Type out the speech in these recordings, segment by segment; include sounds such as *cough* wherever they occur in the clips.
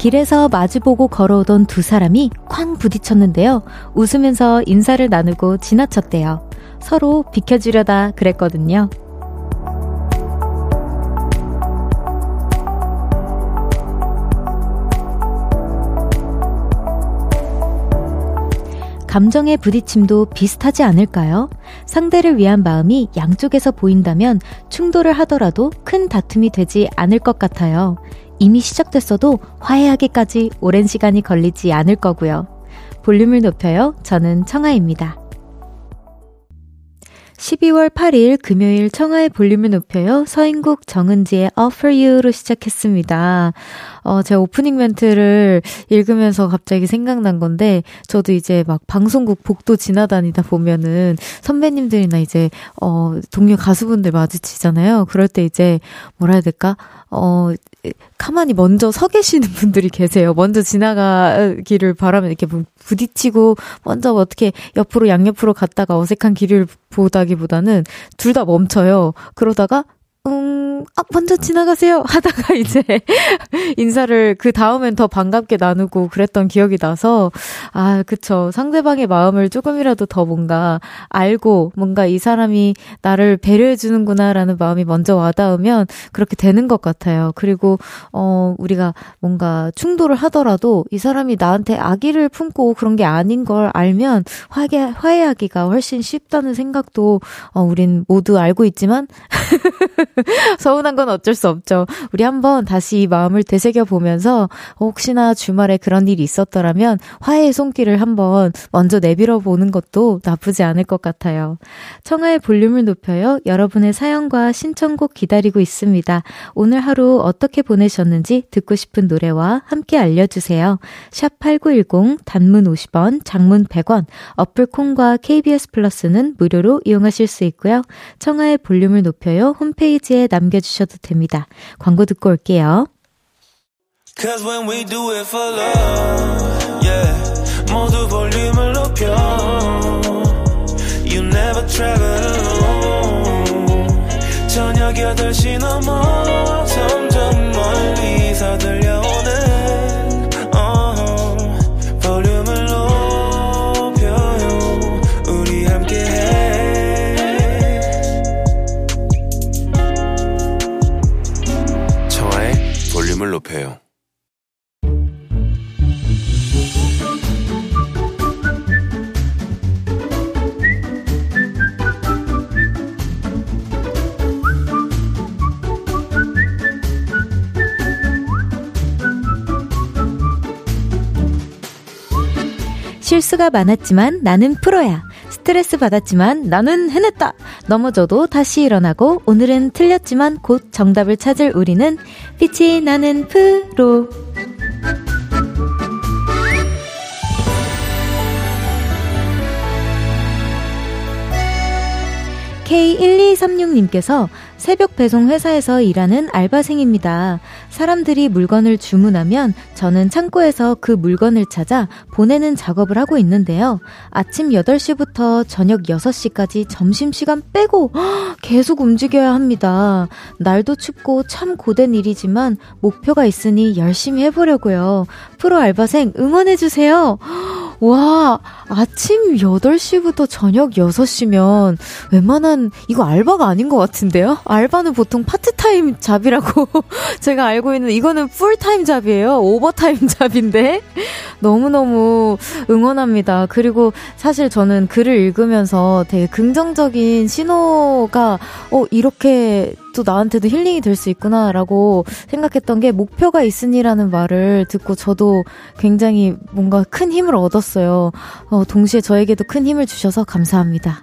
길에서 마주보고 걸어오던 두 사람이 쾅 부딪혔는데요. 웃으면서 인사를 나누고 지나쳤대요. 서로 비켜주려다 그랬거든요. 감정의 부딪힘도 비슷하지 않을까요? 상대를 위한 마음이 양쪽에서 보인다면 충돌을 하더라도 큰 다툼이 되지 않을 것 같아요. 이미 시작됐어도 화해하기까지 오랜 시간이 걸리지 않을 거고요. 볼륨을 높여요. 저는 청아입니다. 12월 8일 금요일 청하의 볼륨을 높여요. 서인국 정은지의 Offer You로 시작했습니다. 어, 제가 오프닝 멘트를 읽으면서 갑자기 생각난 건데, 저도 이제 막 방송국 복도 지나다니다 보면은 선배님들이나 이제, 어, 동료 가수분들 마주치잖아요. 그럴 때 이제, 뭐라 해야 될까? 어, 가만히 먼저 서 계시는 분들이 계세요. 먼저 지나가기를 바라면 이렇게 부딪히고 먼저 어떻게 옆으로 양옆으로 갔다가 어색한 길을 보다기보다는 둘 다 멈춰요. 그러다가 음, 아, 먼저 지나가세요. *laughs* 하다가 이제 인사를 그 다음엔 더 반갑게 나누고 그랬던 기억이 나서, 아, 그쵸. 상대방의 마음을 조금이라도 더 뭔가 알고, 뭔가 이 사람이 나를 배려해주는구나라는 마음이 먼저 와닿으면 그렇게 되는 것 같아요. 그리고, 어, 우리가 뭔가 충돌을 하더라도 이 사람이 나한테 악의를 품고 그런 게 아닌 걸 알면 화해, 화해하기가 훨씬 쉽다는 생각도, 어, 우린 모두 알고 있지만, *laughs* *laughs* 서운한 건 어쩔 수 없죠. 우리 한번 다시 이 마음을 되새겨 보면서 혹시나 주말에 그런 일이 있었더라면 화해의 손길을 한번 먼저 내밀어 보는 것도 나쁘지 않을 것 같아요. 청하의 볼륨을 높여요. 여러분의 사연과 신청곡 기다리고 있습니다. 오늘 하루 어떻게 보내셨는지 듣고 싶은 노래와 함께 알려주세요. 샵 8910 단문 50원, 장문 100원, 어플 콩과 KBS 플러스는 무료로 이용하실 수 있고요. 청하의 볼륨을 높여요. 홈페이지 홈페이지에 남겨주셔도 됩니다. 광고 듣고 올게요. Cause when we do it for love, yeah. 모두 볼륨을 높여. You never travel alone. 저녁 8시 넘어 점점 멀리서 들 볼륨을 높여요. 실수가 많았지만 나는 프로야. 스트레스 받았지만 나는 해냈다. 넘어져도 다시 일어나고 오늘은 틀렸지만 곧 정답을 찾을 우리는 빛이 나는 프로. K1236님께서 새벽 배송 회사에서 일하는 알바생입니다. 사람들이 물건을 주문하면 저는 창고에서 그 물건을 찾아 보내는 작업을 하고 있는데요. 아침 8시부터 저녁 6시까지 점심시간 빼고 *gasps* 계속 움직여야 합니다. 날도 춥고 참 고된 일이지만 목표가 있으니 열심히 해보려고요. 프로 알바생 응원해주세요. 와, 아침 8시부터 저녁 6시면 웬만한, 이거 알바가 아닌 것 같은데요? 알바는 보통 part-time job이라고 *laughs* 제가 알고 있는, 이거는 full-time job이에요. overtime job인데? *laughs* 너무너무 응원합니다. 그리고 사실 저는 글을 읽으면서 되게 긍정적인 신호가, 어, 이렇게 또 나한테도 힐링이 될 수 있구나라고 생각했던 게 목표가 있으니라는 말을 듣고 저도 굉장히 뭔가 큰 힘을 얻었어요. 어, 동시에 저에게도 큰 힘을 주셔서 감사합니다.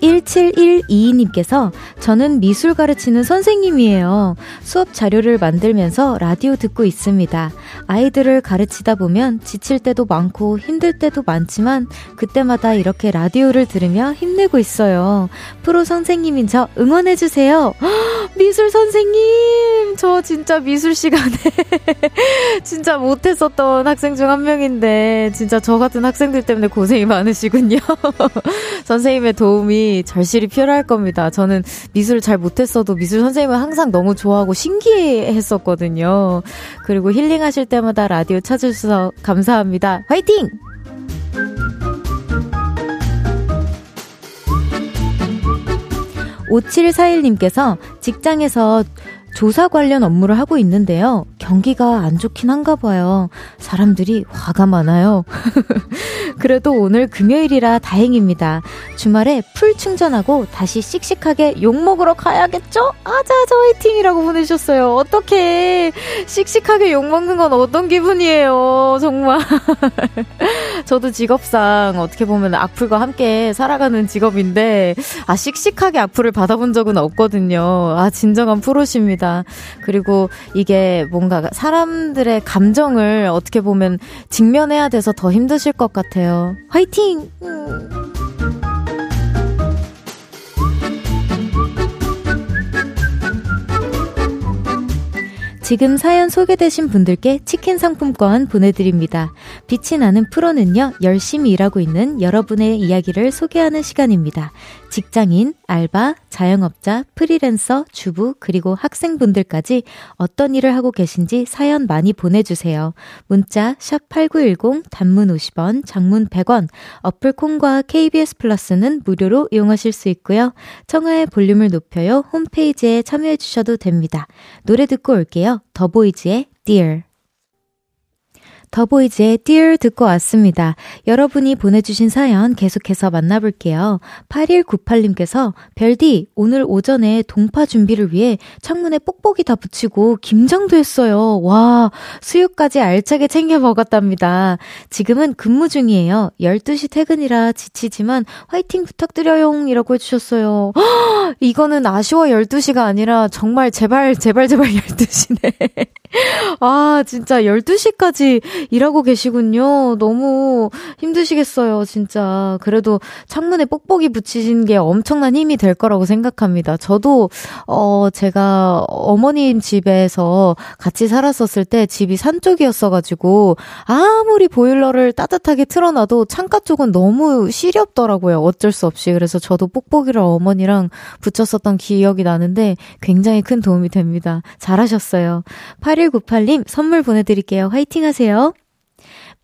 1712님께서 저는 미술 가르치는 선생님이에요. 수업 자료를 만들면서 라디오 듣고 있습니다. 아이들을 가르치다 보면 지칠 때도 많고 힘들 때도 많지만 그때마다 이렇게 라디오를 들으며 힘내고 있어요. 프로 선생님인 저 응원해주세요. 미술 선생님! 저 진짜 미술 시간에 *laughs* 진짜 못했었던 학생 중 한 명인데, 진짜 저 같은 학생들 때문에 고생이 많으시군요. *laughs* 선생님의 도움이 절실히 필요할 겁니다. 저는 미술을 잘 못했어도 미술 선생님을 항상 너무 좋아하고 신기해 했었거든요. 그리고 힐링하실 때마다 라디오 찾으셔서 감사합니다. 화이팅! 5741님께서 직장에서 조사 관련 업무를 하고 있는데요. 경기가 안 좋긴 한가 봐요. 사람들이 화가 많아요. *laughs* 그래도 오늘 금요일이라 다행입니다. 주말에 full 충전하고 다시 씩씩하게 욕 먹으러 가야겠죠? 아자아자 화이팅이라고 보내주셨어요. 어떻게 씩씩하게 욕 먹는 건 어떤 기분이에요? 정말. *laughs* 저도 직업상 어떻게 보면 악플과 함께 살아가는 직업인데, 아, 씩씩하게 악플을 받아본 적은 없거든요. 아, 진정한 프로십니다. 그리고 이게 뭔가 사람들의 감정을 어떻게 보면 직면해야 돼서 더 힘드실 것 같아요. 화이팅! 음. 지금 사연 소개되신 분들께 치킨 상품권 보내드립니다. 빛이 나는 프로는요, 열심히 일하고 있는 여러분의 이야기를 소개하는 시간입니다. 직장인, 알바, 자영업자, 프리랜서, 주부, 그리고 학생분들까지 어떤 일을 하고 계신지 사연 많이 보내주세요. 문자, 샵8910, 단문 50원, 장문 100원, 어플 콩과 KBS 플러스는 무료로 이용하실 수 있고요. 청하의 볼륨을 높여요. 홈페이지에 참여해주셔도 됩니다. 노래 듣고 올게요. 더보이즈의 Dear. 더보이즈의 Dear 듣고 왔습니다. 여러분이 보내주신 사연 계속해서 만나볼게요. 8198님께서 별디, 오늘 오전에 동파 준비를 위해 창문에 뽁뽁이 다 붙이고 김장도 했어요. 와, 수육까지 알차게 챙겨 먹었답니다. 지금은 근무 중이에요. 12시 퇴근이라 지치지만 화이팅 부탁드려요. 이라고 해주셨어요. 허, *gasps* 이거는 아쉬워 12시가 아니라 정말 제발, 제발, 제발 12시네. *laughs* 아, 진짜 12시까지 일하고 계시군요. 너무 힘드시겠어요, 진짜. 그래도 창문에 뽁뽁이 붙이신 게 엄청난 힘이 될 거라고 생각합니다. 저도, 어, 제가 어머님 집에서 같이 살았었을 때 집이 산 쪽이었어가지고, 아무리 보일러를 따뜻하게 틀어놔도 창가 쪽은 너무 시렵더라고요. 어쩔 수 없이. 그래서 저도 뽁뽁이를 어머니랑 붙였었던 기억이 나는데 굉장히 큰 도움이 됩니다. 잘하셨어요. 8198님 선물 보내드릴게요. 화이팅 하세요.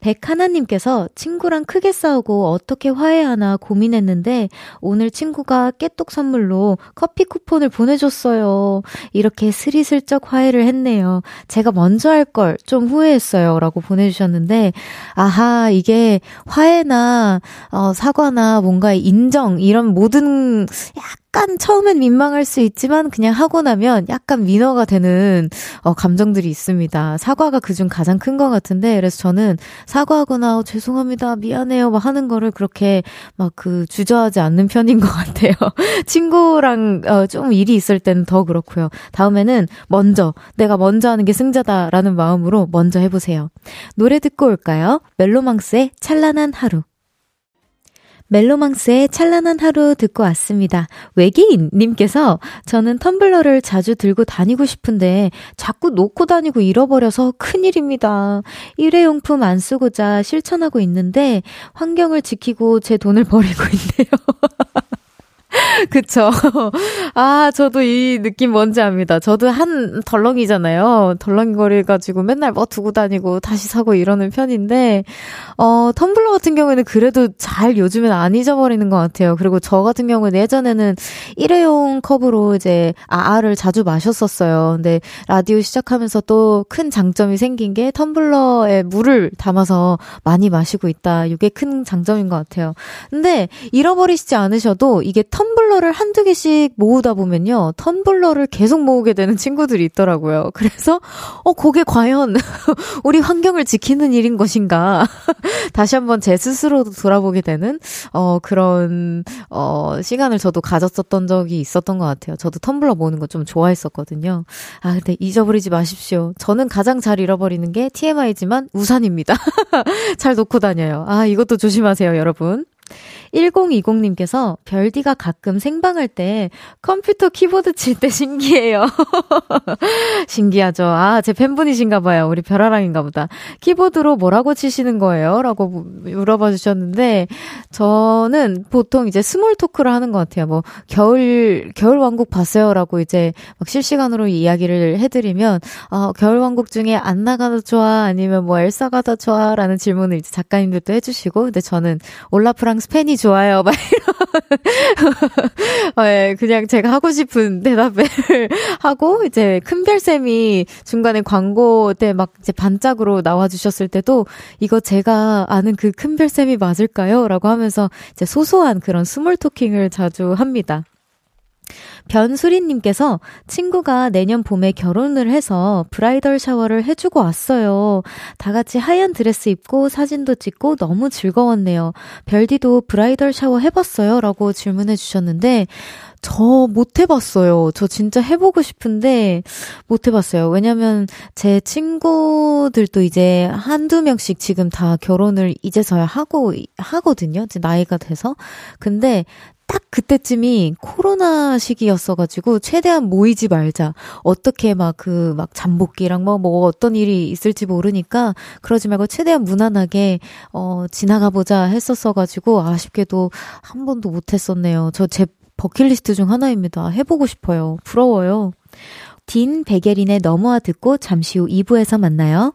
백하나님께서 친구랑 크게 싸우고 어떻게 화해하나 고민했는데 오늘 친구가 깨똑 선물로 커피 쿠폰을 보내줬어요. 이렇게 스리슬쩍 화해를 했네요. 제가 먼저 할 걸 좀 후회했어요. 라고 보내주셨는데, 아하, 이게 화해나, 어, 사과나 뭔가 인정, 이런 모든 약간 처음엔 민망할 수 있지만 그냥 하고 나면 약간 민어가 되는 어, 감정들이 있습니다. 사과가 그중 가장 큰 것 같은데 그래서 저는 사과하거나 어, 죄송합니다 미안해요 막 하는 거를 그렇게 막 그 주저하지 않는 편인 것 같아요. *laughs* 친구랑 어, 좀 일이 있을 때는 더 그렇고요. 다음에는 먼저 내가 먼저 하는 게 승자다라는 마음으로 먼저 해보세요. 노래 듣고 올까요? 멜로망스의 찬란한 하루. 멜로망스의 찬란한 하루 듣고 왔습니다. 외계인님께서 저는 텀블러를 자주 들고 다니고 싶은데 자꾸 놓고 다니고 잃어버려서 큰일입니다. 일회용품 안 쓰고자 실천하고 있는데 환경을 지키고 제 돈을 *laughs* 버리고 있네요. *laughs* 그쵸. *laughs* 아, 저도 이 느낌 뭔지 압니다. 저도 한 덜렁이잖아요. 덜렁거리 가지고 맨날 뭐 두고 다니고 다시 사고 이러는 편인데, 어, 텀블러 같은 경우에는 그래도 잘 요즘엔 안 잊어버리는 것 같아요. 그리고 저 같은 경우는 예전에는 일회용 컵으로 이제 아아를 자주 마셨었어요. 근데 라디오 시작하면서 또 큰 장점이 생긴 게 텀블러에 물을 담아서 많이 마시고 있다. 이게 큰 장점인 것 같아요. 근데 잃어버리시지 않으셔도 이게 텀 블러를 한두 개씩 모으다 보면요. 텀블러를 계속 모으게 되는 친구들이 있더라고요. 그래서, 어, 그게 과연 *laughs* 우리 환경을 지키는 일인 것인가. *laughs* 다시 한번 제 스스로도 돌아보게 되는, 어, 그런, 어, 시간을 저도 가졌었던 적이 있었던 것 같아요. 저도 텀블러 모으는 거 좀 좋아했었거든요. 아, 근데 잊어버리지 마십시오. 저는 가장 잘 잃어버리는 게 TMI지만 우산입니다. *laughs* 잘 놓고 다녀요. 아, 이것도 조심하세요, 여러분. 1020님께서 별디가 가끔 생방할 때 컴퓨터 키보드 칠 때 신기해요. *laughs* 신기하죠. 아, 제 팬분이신가 봐요. 우리 별아랑인가 보다. 키보드로 뭐라고 치시는 거예요? 라고 물어봐 주셨는데, 저는 보통 이제 small talk를 하는 것 같아요. 뭐, 겨울, 겨울 왕국 봤어요? 라고 이제 막 실시간으로 이야기를 해 드리면, 어, 겨울 왕국 중에 안나가 더 좋아? 아니면 뭐 엘사가 더 좋아? 라는 질문을 이제 작가님들도 해 주시고, 근데 저는 올라프랑 스벤이 좋아요. 막 이런. *laughs* 어, 예, 그냥 제가 하고 싶은 대답을 *laughs* 하고, 이제 큰별쌤이 중간에 광고 때 막 이제 반짝으로 나와주셨을 때도, 이거 제가 아는 그 큰별쌤이 맞을까요? 라고 하면서 이제 소소한 그런 small talking을 자주 합니다. 변수리님께서 친구가 내년 봄에 결혼을 해서 bridal shower를 해주고 왔어요. 다 같이 하얀 드레스 입고 사진도 찍고 너무 즐거웠네요. 별디도 bridal shower 해봤어요? 라고 질문해 주셨는데, 저 못 해봤어요. 저 진짜 해보고 싶은데 못 해봤어요. 왜냐면 제 친구들도 이제 한두 명씩 지금 다 결혼을 이제서야 하고, 하거든요. 이제 나이가 돼서. 근데 딱 그때쯤이 코로나 시기였어가지고 최대한 모이지 말자. 어떻게 막 그막 잠복기랑 뭐, 뭐 어떤 일이 있을지 모르니까 그러지 말고 최대한 무난하게 어, 지나가 보자 했었어가지고 아쉽게도 한 번도 못 했었네요. 저 제 버킷리스트 중 하나입니다. 해보고 싶어요. 부러워요. 딘 베게린의 넘어와 듣고 잠시 후 2부에서 만나요.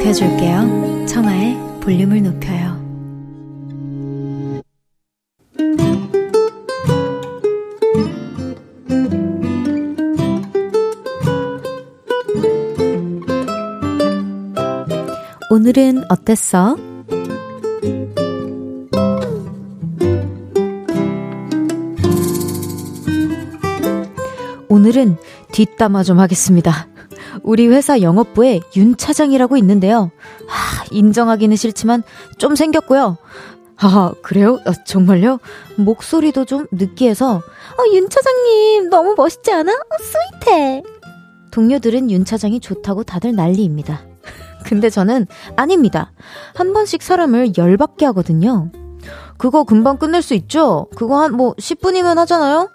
높여줄게요. 청하의 볼륨을 높여요. 오늘은 어땠어? 오늘은 뒷담화 좀 하겠습니다. 우리 회사 영업부에 윤 차장이라고 있는데요. 하, 인정하기는 싫지만 좀 생겼고요. 아, 그래요? 아, 정말요? 목소리도 좀 느끼해서, 어, 윤 차장님, 너무 멋있지 않아? 어, 스윗해. 동료들은 윤 차장이 좋다고 다들 난리입니다. *laughs* 근데 저는 아닙니다. 한 번씩 사람을 열받게 하거든요. 그거 금방 끝낼 수 있죠? 그거 한 뭐 10분이면 하잖아요?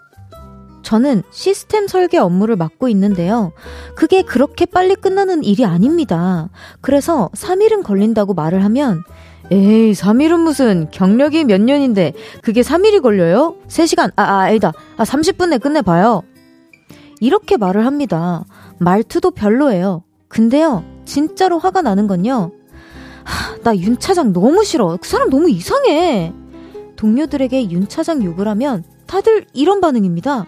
저는 시스템 설계 업무를 맡고 있는데요. 그게 그렇게 빨리 끝나는 일이 아닙니다. 그래서 3일은 걸린다고 말을 하면 에이, 3일은 무슨 경력이 몇 년인데 그게 3일이 걸려요? 3시간, 아, 아, 아니다. 아, 30분 내 끝내봐요. 이렇게 말을 합니다. 말투도 별로예요. 근데요, 진짜로 화가 나는 건요. 하, 나 윤 차장 너무 싫어. 그 사람 너무 이상해. 동료들에게 윤 차장 욕을 하면 다들 이런 반응입니다.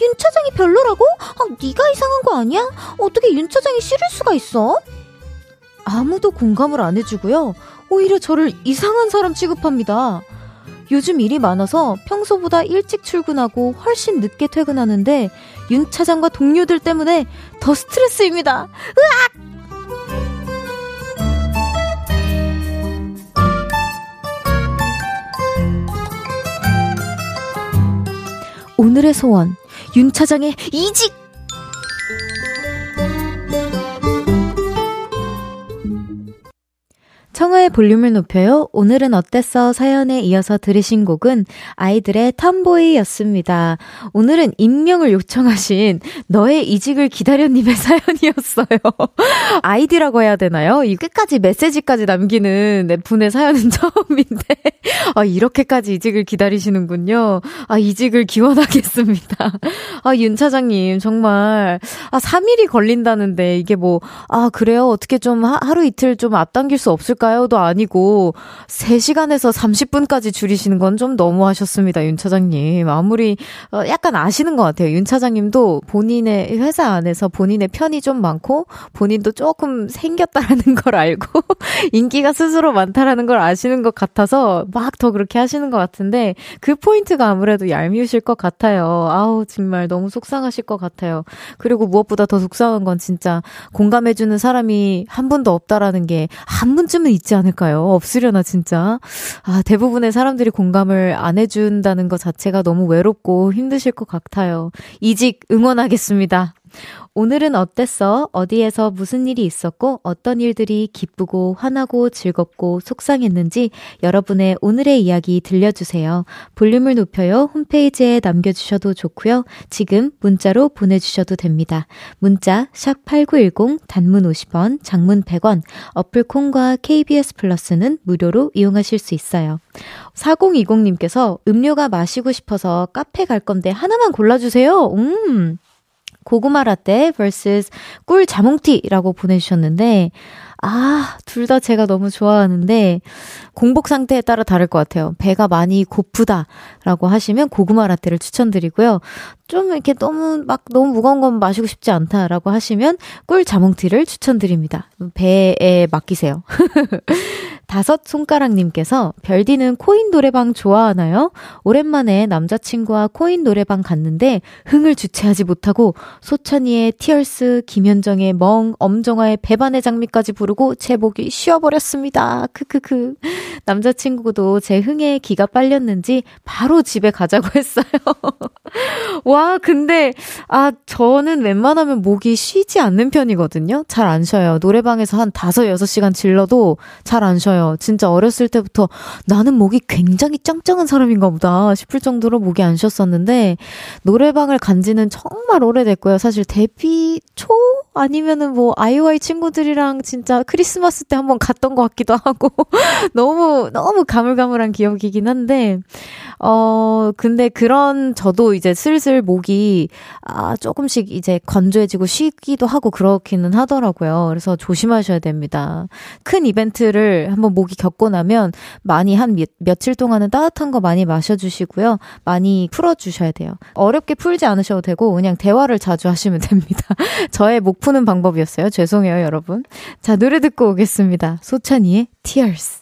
윤 차장이 별로라고? 아, 네가 이상한 거 아니야? 어떻게 윤 차장이 싫을 수가 있어? 아무도 공감을 안 해주고요. 오히려 저를 이상한 사람 취급합니다. 요즘 일이 많아서 평소보다 일찍 출근하고 훨씬 늦게 퇴근하는데 윤 차장과 동료들 때문에 더 스트레스입니다. 으악! 오늘의 소원 윤 차장의 이직! 청하의 볼륨을 높여요. 오늘은 어땠어? 사연에 이어서 들으신 곡은 아이들의 탐보이였습니다. 오늘은 익명을 요청하신 너의 이직을 기다려님의 *laughs* 사연이었어요. 아이디라고 해야 되나요? 이 끝까지 메시지까지 남기는 분의 사연은 *laughs* 처음인데, 아, 이렇게까지 이직을 기다리시는군요. 아, 이직을 기원하겠습니다. 아, 윤 차장님, 정말, 아, 3일이 걸린다는데, 이게 뭐, 아, 그래요? 어떻게 좀 하, 하루 이틀 좀 앞당길 수 없을까요? 좋아요도 아니고 3시간에서 30분까지 줄이시는 건 좀 너무 하셨습니다, 윤 차장님. 아무리 어, 약간 아시는 것 같아요. 윤 차장님도 본인의 회사 안에서 본인의 편이 좀 많고 본인도 조금 생겼다라는 *laughs* 걸 알고 *laughs* 인기가 스스로 많다라는 걸 아시는 것 같아서 막 더 그렇게 하시는 것 같은데 그 포인트가 아무래도 얄미우실 것 같아요. 아우 정말 너무 속상하실 것 같아요. 그리고 무엇보다 더 속상한 건 진짜 공감해주는 사람이 한 분도 없다라는 게 한 분쯤은 있지 않을까요? 없으려나 진짜. 아 대부분의 사람들이 공감을 안 해준다는 것 자체가 너무 외롭고 힘드실 것 같아요. 이직 응원하겠습니다. 오늘은 어땠어? 어디에서 무슨 일이 있었고 어떤 일들이 기쁘고 화나고 즐겁고 속상했는지 여러분의 오늘의 이야기 들려주세요. 볼륨을 높여요. 홈페이지에 남겨주셔도 좋고요. 지금 문자로 보내주셔도 됩니다. 문자 샵8910 단문 50원, 장문 100원, 어플 콩과 KBS 플러스는 무료로 이용하실 수 있어요. 4020님께서 음료가 마시고 싶어서 카페 갈 건데 하나만 골라주세요. 음. 고구마 라떼 vs 꿀 자몽티라고 보내주셨는데, 아, 둘 다 제가 너무 좋아하는데, 공복 상태에 따라 다를 것 같아요. 배가 많이 고프다라고 하시면 고구마 라떼를 추천드리고요. 좀 이렇게 너무 막 너무 무거운 건 마시고 싶지 않다라고 하시면 꿀 자몽티를 추천드립니다. 배에 맡기세요. *laughs* 다섯 손가락님께서 별디는 코인 노래방 좋아하나요? 오랜만에 남자친구와 코인 노래방 갔는데 흥을 주체하지 못하고 소찬이의 티얼스, 김현정의 멍, 엄정화의 배반의 장미까지 부르고 제 목이 쉬어버렸습니다. 크크크. 남자친구도 제 흥에 기가 빨렸는지 바로 집에 가자고 *laughs* 했어요. 와, 근데, 아, 저는 웬만하면 목이 쉬지 않는 편이거든요? 잘 안 쉬어요. 노래방에서 한 다섯, 여섯 시간 질러도 잘 안 쉬어요. 진짜 어렸을 때부터 나는 목이 굉장히 짱짱한 사람인가 보다 싶을 정도로 목이 안 쉬었었는데 노래방을 간 지는 정말 오래됐고요. 사실 데뷔 초 아니면은 뭐 아이오아이 친구들이랑 진짜 크리스마스 때 한번 갔던 것 같기도 하고 *laughs* 너무 너무 가물가물한 기억이긴 한데 어 근데 그런 저도 이제 슬슬 목이 아 조금씩 이제 건조해지고 쉬기도 하고 그렇기는 하더라고요. 그래서 조심하셔야 됩니다. 큰 이벤트를 한번 목이 겪고 나면 많이 한 며, 며칠 동안은 따뜻한 거 많이 마셔 주시고요. 많이 풀어 주셔야 돼요. 어렵게 풀지 않으셔도 되고 그냥 대화를 자주 하시면 *laughs* 됩니다. 저의 목 푸는 방법이었어요. 죄송해요, 여러분. 자, 노래 듣고 오겠습니다. 소찬이의 Tears.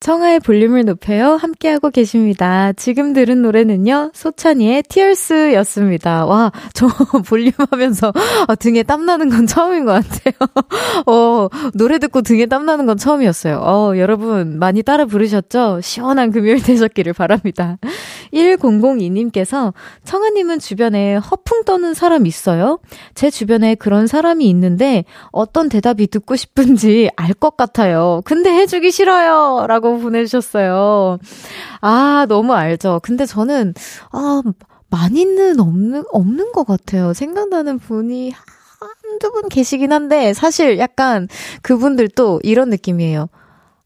청하의 볼륨을 높여요. 함께하고 계십니다. 지금 들은 노래는요, 소찬이의 Tears 였습니다. 와, 저 *laughs* 볼륨 하면서 아, 등에 땀나는 건 처음인 것 같아요. *laughs* 어, 노래 듣고 등에 땀나는 건 처음이었어요. 어, 여러분, 많이 따라 부르셨죠? 시원한 금요일 되셨기를 바랍니다. *laughs* 1002님께서 청아님은 주변에 허풍 떠는 사람 있어요? 제 주변에 그런 사람이 있는데 어떤 대답이 듣고 싶은지 알 것 같아요. 근데 해주기 싫어요. 라고 보내주셨어요. 아, 너무 알죠. 근데 저는, 아, 많이는 없는, 없는 것 같아요. 생각나는 분이 한두 분 계시긴 한데, 사실 약간 그분들도 이런 느낌이에요.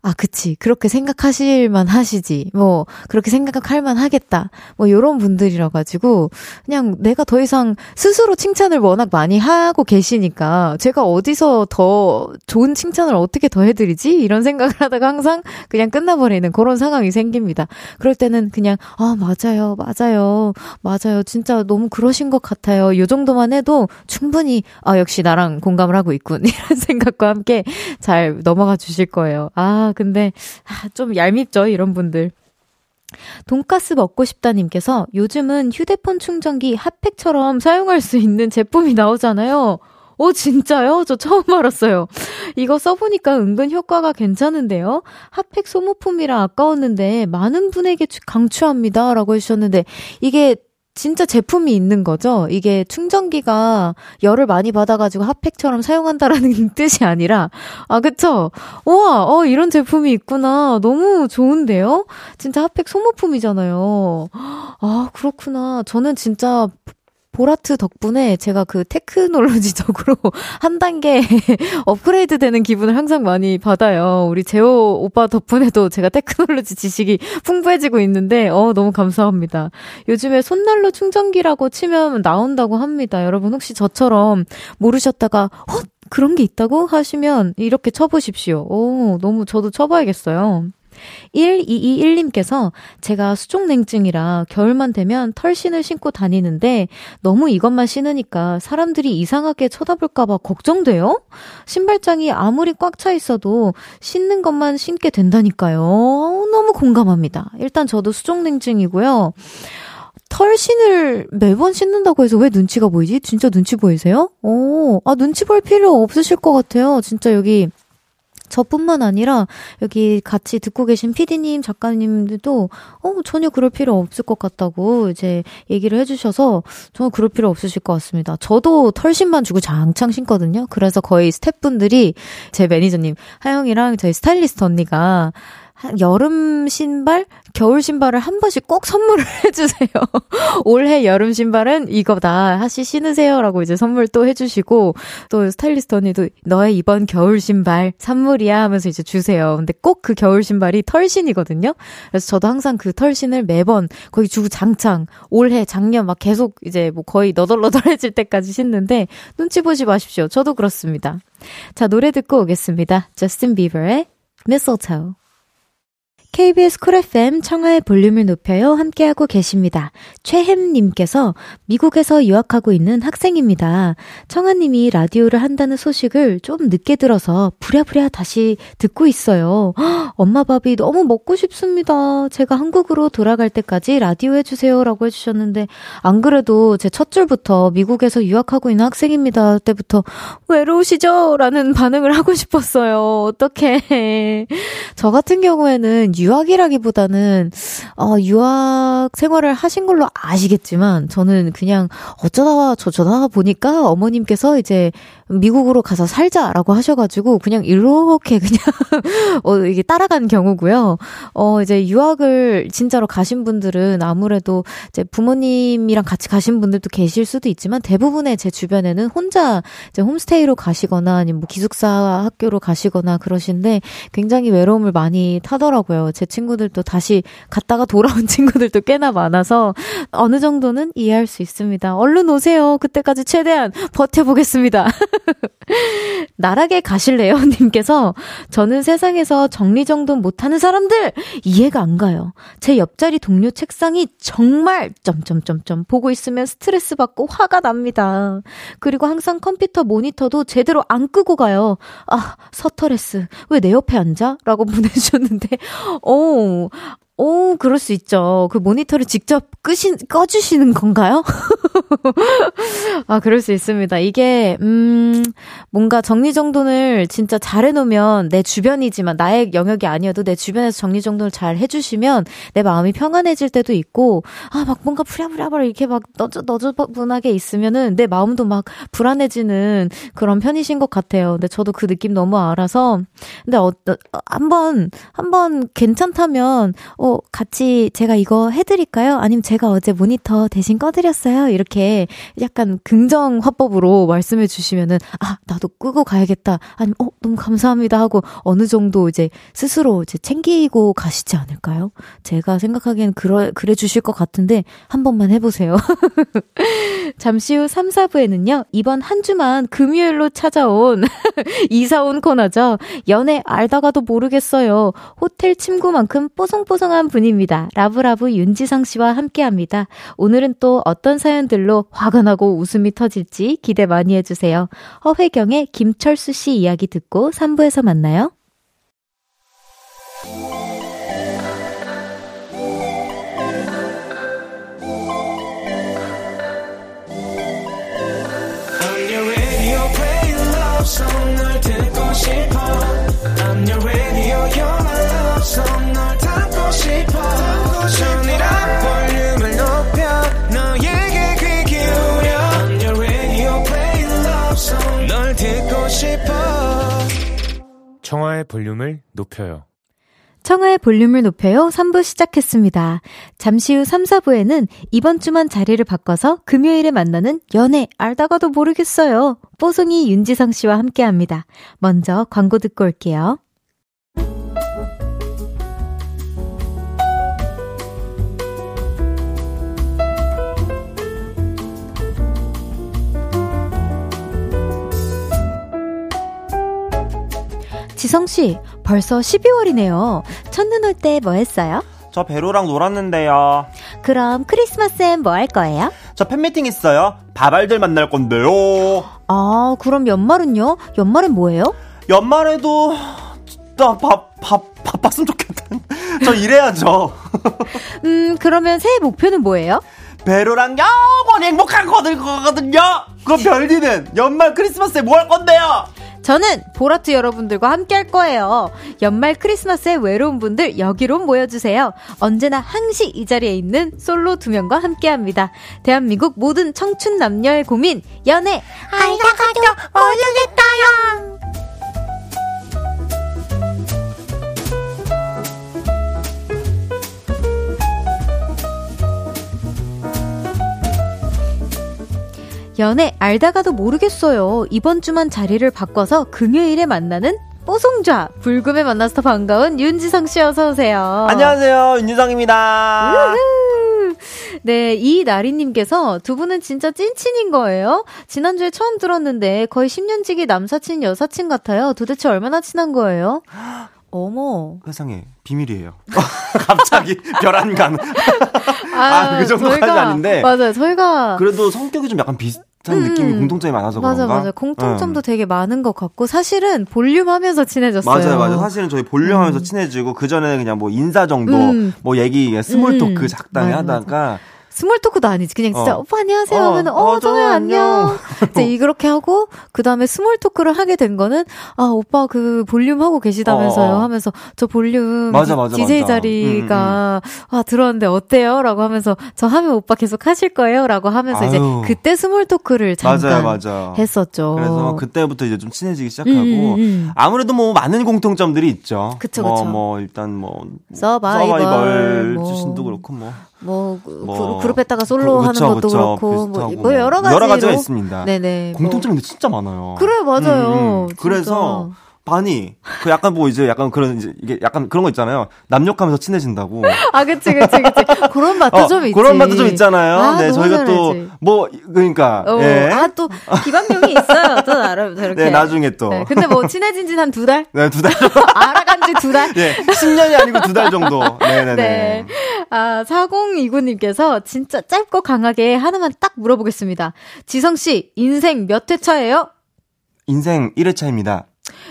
아, 그치. 그렇게 생각하실만 하시지. 뭐, 그렇게 생각할 만 하겠다. 뭐, 요런 분들이라 가지고, 그냥 내가 더 이상 스스로 칭찬을 워낙 많이 하고 계시니까, 제가 어디서 더 좋은 칭찬을 어떻게 더 해드리지? 이런 생각을 하다가 항상 그냥 끝나버리는 그런 상황이 생깁니다. 그럴 때는 그냥, 아, 맞아요. 맞아요. 맞아요. 진짜 너무 그러신 것 같아요. 요 정도만 해도 충분히, 아, 역시 나랑 공감을 하고 있군. *laughs* 이런 생각과 함께 잘 넘어가 주실 거예요. 아, 근데, 아, 좀 얄밉죠, 이런 분들. 돈가스 먹고 싶다님께서 요즘은 휴대폰 충전기 핫팩처럼 사용할 수 있는 제품이 나오잖아요. 오, 진짜요? 저 처음 알았어요. 이거 써보니까 은근 효과가 괜찮은데요? 핫팩 소모품이라 아까웠는데 많은 분에게 강추합니다. 라고 해주셨는데, 이게 진짜 제품이 있는 거죠. 이게 충전기가 열을 많이 받아가지고 핫팩처럼 사용한다라는 *laughs* 뜻이 아니라, 아, 그쵸? 우와, 어, 이런 제품이 있구나. 너무 좋은데요? 진짜 핫팩 소모품이잖아요. 아, 그렇구나. 저는 진짜 보라트 덕분에 제가 그 테크놀로지적으로 *laughs* 한 단계 *laughs* 업그레이드 되는 기분을 항상 많이 받아요. 우리 재호 오빠 덕분에도 제가 테크놀로지 지식이 풍부해지고 있는데, 어, 너무 감사합니다. 요즘에 손난로 충전기라고 치면 나온다고 합니다. 여러분 혹시 저처럼 모르셨다가, 헛! 그런 게 있다고 하시면 이렇게 쳐보십시오. 오, 너무 저도 쳐봐야겠어요. 1221님께서 제가 수족냉증이라 겨울만 되면 털신을 신고 다니는데 너무 이것만 신으니까 사람들이 이상하게 쳐다볼까봐 걱정돼요? 신발장이 아무리 꽉 차 있어도 신는 것만 신게 된다니까요. 너무 공감합니다. 일단 저도 수족냉증이고요. 털신을 매번 신는다고 해서 왜 눈치가 보이지? 진짜 눈치 보이세요? 오, 아, 눈치 볼 필요 없으실 것 같아요. 진짜 여기 저뿐만 아니라 여기 같이 듣고 계신 피디님, 작가님들도 어, 전혀 그럴 필요 없을 것 같다고 이제 얘기를 해주셔서 저는 그럴 필요 없으실 것 같습니다. 저도 털신만 주고 장창 신거든요. 그래서 거의 스태프분들이 제 매니저님, 하영이랑 저희 스타일리스트 언니가 여름 신발, 겨울 신발을 한 번씩 꼭 선물을 *laughs* 해주세요. 올해 여름 신발은 이거다. 하시 신으세요라고 이제 선물 또 해주시고, 또 스타일리스트 언니도 너의 이번 겨울 신발 선물이야 하면서 이제 주세요. 근데 꼭 그 겨울 신발이 털신이거든요. 그래서 저도 항상 그 털신을 매번 거의 주구 장창, 올해, 작년 막 계속 이제 뭐 거의 너덜너덜해질 때까지 신는데, 눈치 보지 마십시오. 저도 그렇습니다. 자, 노래 듣고 오겠습니다. 저스틴 비버의 Mistletoe. KBS 쿨 FM 청하의 볼륨을 높여요 함께하고 계십니다. 최햄님께서 미국에서 유학하고 있는 학생입니다. 청하님이 라디오를 한다는 소식을 좀 늦게 들어서 부랴부랴 다시 듣고 있어요. *gasps* 엄마 밥이 너무 먹고 싶습니다. 제가 한국으로 돌아갈 때까지 라디오 해주세요 라고 해주셨는데 안 그래도 제 첫 줄부터 미국에서 유학하고 있는 학생입니다 때부터 외로우시죠? 라는 반응을 하고 싶었어요. 어떡해. *laughs* 저 같은 경우에는 유학이라기보다는 어 유학 생활을 하신 걸로 아시겠지만 저는 그냥 어쩌다가 저쩌다가 보니까 어머님께서 이제 미국으로 가서 살자라고 하셔가지고 그냥 이렇게 그냥 *laughs* 어 이게 따라간 경우고요. 어 이제 유학을 진짜로 가신 분들은 아무래도 이제 부모님이랑 같이 가신 분들도 계실 수도 있지만 대부분의 제 주변에는 혼자 이제 홈스테이로 가시거나 아니면 뭐 기숙사 학교로 가시거나 그러신데 굉장히 외로움을 많이 타더라고요. 제 친구들도 다시 갔다가 돌아온 *laughs* 친구들도 꽤나 많아서 어느 정도는 이해할 수 있습니다. 얼른 오세요. 그때까지 최대한 버텨보겠습니다. *laughs* *laughs* 나락에 가실래요? *laughs* 님께서 저는 세상에서 정리정돈 못하는 사람들 이해가 안 가요. 제 옆자리 동료 책상이 정말 점점점점 보고 있으면 스트레스 받고 화가 납니다. 그리고 항상 컴퓨터 모니터도 제대로 안 끄고 가요. 아, 서터레스. 왜 내 옆에 앉아? 라고 *laughs* 보내주셨는데, 어, 오, 그럴 수 있죠. 그 모니터를 직접 끄신, 꺼주시는 건가요? *laughs* 아, 그럴 수 있습니다. 이게, 음, 뭔가 정리정돈을 진짜 잘 해놓으면 내 주변이지만 나의 영역이 아니어도 내 주변에서 정리정돈을 잘 해주시면 내 마음이 평안해질 때도 있고, 아, 막 뭔가 부랴부랴부랴 이렇게 막 너저, 너저분하게 있으면은 내 마음도 막 불안해지는 그런 편이신 것 같아요. 근데 저도 그 느낌 너무 알아서, 근데 어, 어 한번, 한 번 괜찮다면, 어, 같이 제가 이거 해드릴까요? 아니면 제가 어제 모니터 대신 꺼드렸어요? 이렇게 약간 긍정 화법으로 말씀해 주시면은, 아, 나도 끄고 가야겠다. 아니면, 어, 너무 감사합니다 하고 어느 정도 이제 스스로 이제 챙기고 가시지 않을까요? 제가 생각하기엔 그러, 그래 주실 것 같은데, 한 번만 해보세요. *laughs* 잠시 후 3, 4부에는요, 이번 한 주만 금요일로 찾아온, *laughs* 이사 온 코너죠. 연애 알다가도 모르겠어요. 호텔 침구만큼 뽀송뽀송한 한 분입니다. 라브라브 윤지성 씨와 함께 합니다. 오늘은 또 어떤 사연들로 화가 나고 웃음이 터질지 기대 많이 해주세요. 허회경의 김철수 씨 이야기 듣고 3부에서 만나요. 청하의 볼륨을 높여요 청하의 볼륨을 높여요 3부 시작했습니다. 잠시 후 3, 4부에는 이번 주만 자리를 바꿔서 금요일에 만나는 연애 알다가도 모르겠어요. 뽀송이 윤지성 씨와 함께 합니다. 먼저 광고 듣고 올게요. 지성씨, 벌써 12월이네요. 첫눈 올 때 뭐 했어요? 저 배로랑 놀았는데요. 그럼 크리스마스엔 뭐 할 거예요? 저 팬미팅 있어요. 바발들 만날 건데요. 아, 그럼 연말은요? 연말엔 뭐예요? 연말에도 나 밥, 밥, 바빴으면 좋겠다. *laughs* 저 일해야죠. *laughs* 음, 그러면 새해 목표는 뭐예요? 배로랑 영원히 행복한 거거든요. 그 별디는 연말 크리스마스에 뭐 할 건데요? 저는 보라트 여러분들과 함께 할 거예요. 연말 크리스마스에 외로운 분들 여기로 모여주세요. 언제나 항시 이 자리에 있는 솔로 두 명과 함께 합니다. 대한민국 모든 청춘 남녀의 고민, 연애, 알다 가도 모르겠다요. 연애 알다가도 모르겠어요. 이번 주만 자리를 바꿔서 금요일에 만나는 뽀송좌 불금에 만나서 더 반가운 윤지성 씨 어서 오세요. 안녕하세요 윤유성입니다. 네, 이나리님께서 두 분은 진짜 찐친인 거예요? 지난주에 처음 들었는데 거의 10년 지기 남사친 여사친 같아요. 도대체 얼마나 친한 거예요? *gasps* 어머. 세상에 비밀이에요. *laughs* 갑자기 별안간. 아, 아, 그 정도까지 저희가, 아닌데. 맞아요. 저희가 그래도 성격이 좀 약간 비슷 비슷한 음, 느낌이 공통점이 많아서 맞아, 그런가? 맞아, 공통점도 음. 되게 많은 것 같고 사실은 볼륨하면서 친해졌어요. 맞아요, 맞아요. 사실은 저희 볼륨하면서 음. 친해지고 그 전에는 그냥 뭐 인사 정도, 음. 뭐 얘기, small talk 음. 적당히 하다가 맞아. small talk도 아니지. 그냥 진짜 어. 오빠 안녕하세요 어. 하면 어, 어 청하 안녕. *laughs* 이제 이렇게 하고 그다음에 small talk를 하게 된 거는 아, 오빠 그 볼륨 하고 계시다면서요 어, 어. 하면서 저 볼륨 맞아, 맞아, DJ 맞아. 자리가 음, 음. 아, 들어왔는데 어때요?라고 하면서 저 하면 오빠 계속 하실 거예요라고 하면서 아유. 이제 그때 small talk를 잠깐 맞아요, 했었죠. 그래서 그때부터 이제 좀 친해지기 시작하고 음, 음, 음. 아무래도 뭐 많은 공통점들이 있죠. 그쵸, 뭐, 그쵸. 뭐 일단 뭐 서바이벌, 서바이벌 뭐. 출신도 그렇고 뭐 뭐, 뭐 그룹 했다가 솔로 그, 그쵸, 하는 것도 그쵸, 그렇고 뭐, 뭐 여러 가지 여러 가지가 있습니다. 네네. 공통점이 뭐. 진짜 많아요. 그래 맞아요. 음, 음. 그래서 아니, 그 약간 뭐 이제 약간 그런 이제 이게 약간 그런 거 있잖아요. 남욕하면서 친해진다고. *laughs* 아, 그치, 그치, 그치. 그런 맛도 어, 좀 있지. 그런 맛도 좀 있잖아요. 아, 네, 저희가 또 뭐 그러니까 어, 예. 아, 또 기반명이 있어요. 또 나름 저렇게. 네, 나중에 또. 네, 근데 뭐 친해진 지 한 두 달? 네, 두 달. *laughs* 알아간 지 두 달? 네, 10년이 아니고 두 달 정도. *laughs* 네, 네, 네. 아, 4029님께서 진짜 짧고 강하게 하나만 딱 물어보겠습니다. 지성 씨, 인생 몇 회차예요? 인생 1회차입니다.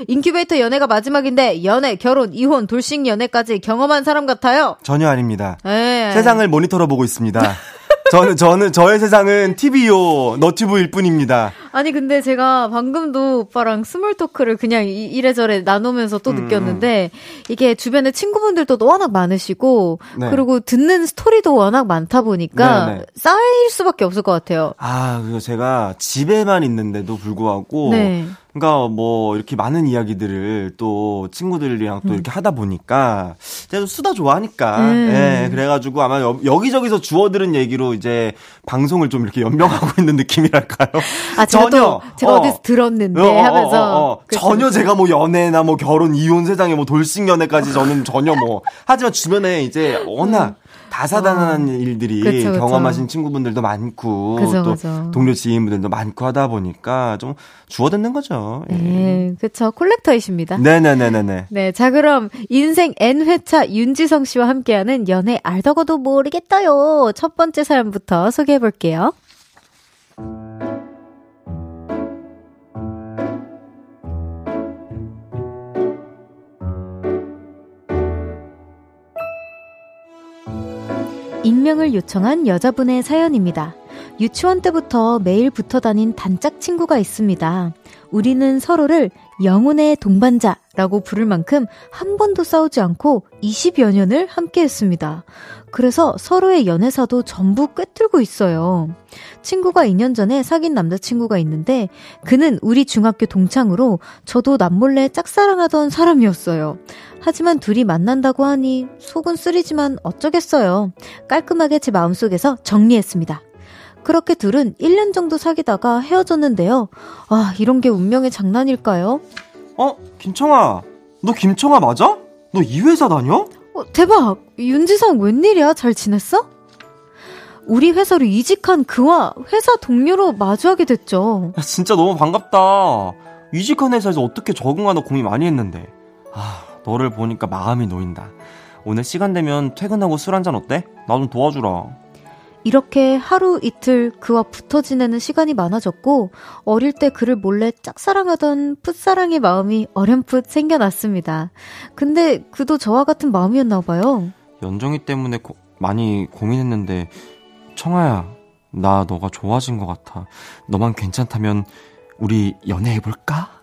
인큐베이터 연애가 마지막인데 연애, 결혼, 이혼, 돌싱 연애까지 경험한 사람 같아요. 전혀 아닙니다. 에이. 네. 세상을 모니터로 보고 있습니다. *laughs* 저는 저는 저의 세상은 TV요 너튜브일 뿐입니다. 아니 근데 제가 방금도 오빠랑 small talk를 그냥 이래저래 나누면서 또 음. 느꼈는데 이게 주변에 친구분들도 워낙 많으시고 네. 그리고 듣는 스토리도 워낙 많다 보니까 네, 네. 쌓일 수밖에 없을 것 같아요. 아 그리고 제가 집에만 있는데도 불구하고 네. 그러니까 뭐 이렇게 많은 이야기들을 또 친구들이랑 또 음. 이렇게 하다 보니까 제가 수다 좋아하니까 음. 예 그래가지고 아마 여, 기저기서 주워들은 얘기로 이제 방송을 좀 이렇게 연명하고 있는 느낌이랄까요? 아 전혀 제가 어. 디서 들었는데 어, 어, 하면서 어, 어, 전혀 제가 뭐 연애나 뭐 결혼 이혼 세상에 뭐 돌싱 연애까지 저는 전혀 뭐 하지만 주변에 이제 워낙 음. 다사다난한 어. 일들이 그쵸, 그쵸. 경험하신 친구분들도 많고 그쵸, 또 동료 지인분들도 많고 하다 보니까 좀 주워듣는 거죠. 예. 네, 그렇죠. 콜렉터이십니다. 네네네네네. *laughs* 네, 자 그럼 인생 N 회차 윤지성 씨와 함께하는 연애 알다가도 모르겠다요. 첫 번째 사연부터 소개해 볼게요. 익명을 요청한 여자분의 사연입니다. 유치원 때부터 매일 붙어 다닌 단짝 친구가 있습니다. 우리는 서로를 영혼의 동반자라고 부를 만큼 한 번도 싸우지 않고 20여 년을 함께 했습니다. 그래서 서로의 연애사도 전부 꿰뚫고 있어요. 친구가 2년 전에 사귄 남자친구가 있는데 그는 우리 중학교 동창으로 저도 남몰래 짝사랑하던 사람이었어요. 하지만 둘이 만난다고 하니 속은 쓰리지만 어쩌겠어요. 깔끔하게 제 마음속에서 정리했습니다. 그렇게 둘은 1년 정도 사귀다가 헤어졌는데요. 아, 이런 게 운명의 장난일까요? 어, 김청아. 너 김청아 맞아? 너 이 회사 다녀? 어, 대박. 윤지성 웬일이야? 잘 지냈어? 우리 회사로 이직한 그와 회사 동료로 마주하게 됐죠. 야, 진짜 너무 반갑다. 이직한 회사에서 어떻게 적응하나 고민 많이 했는데. 아, 너를 보니까 마음이 놓인다. 오늘 시간 되면 퇴근하고 술 한잔 어때? 나 좀 도와주라. 이렇게 하루 이틀 그와 붙어 지내는 시간이 많아졌고 어릴 때 그를 몰래 짝사랑하던 풋사랑의 마음이 어렴풋 생겨났습니다. 근데 그도 저와 같은 마음이었나 봐요. 연정이 때문에 고, 많이 고민했는데 청아야 나 너가 좋아진 것 같아. 너만 괜찮다면 우리 연애해볼까?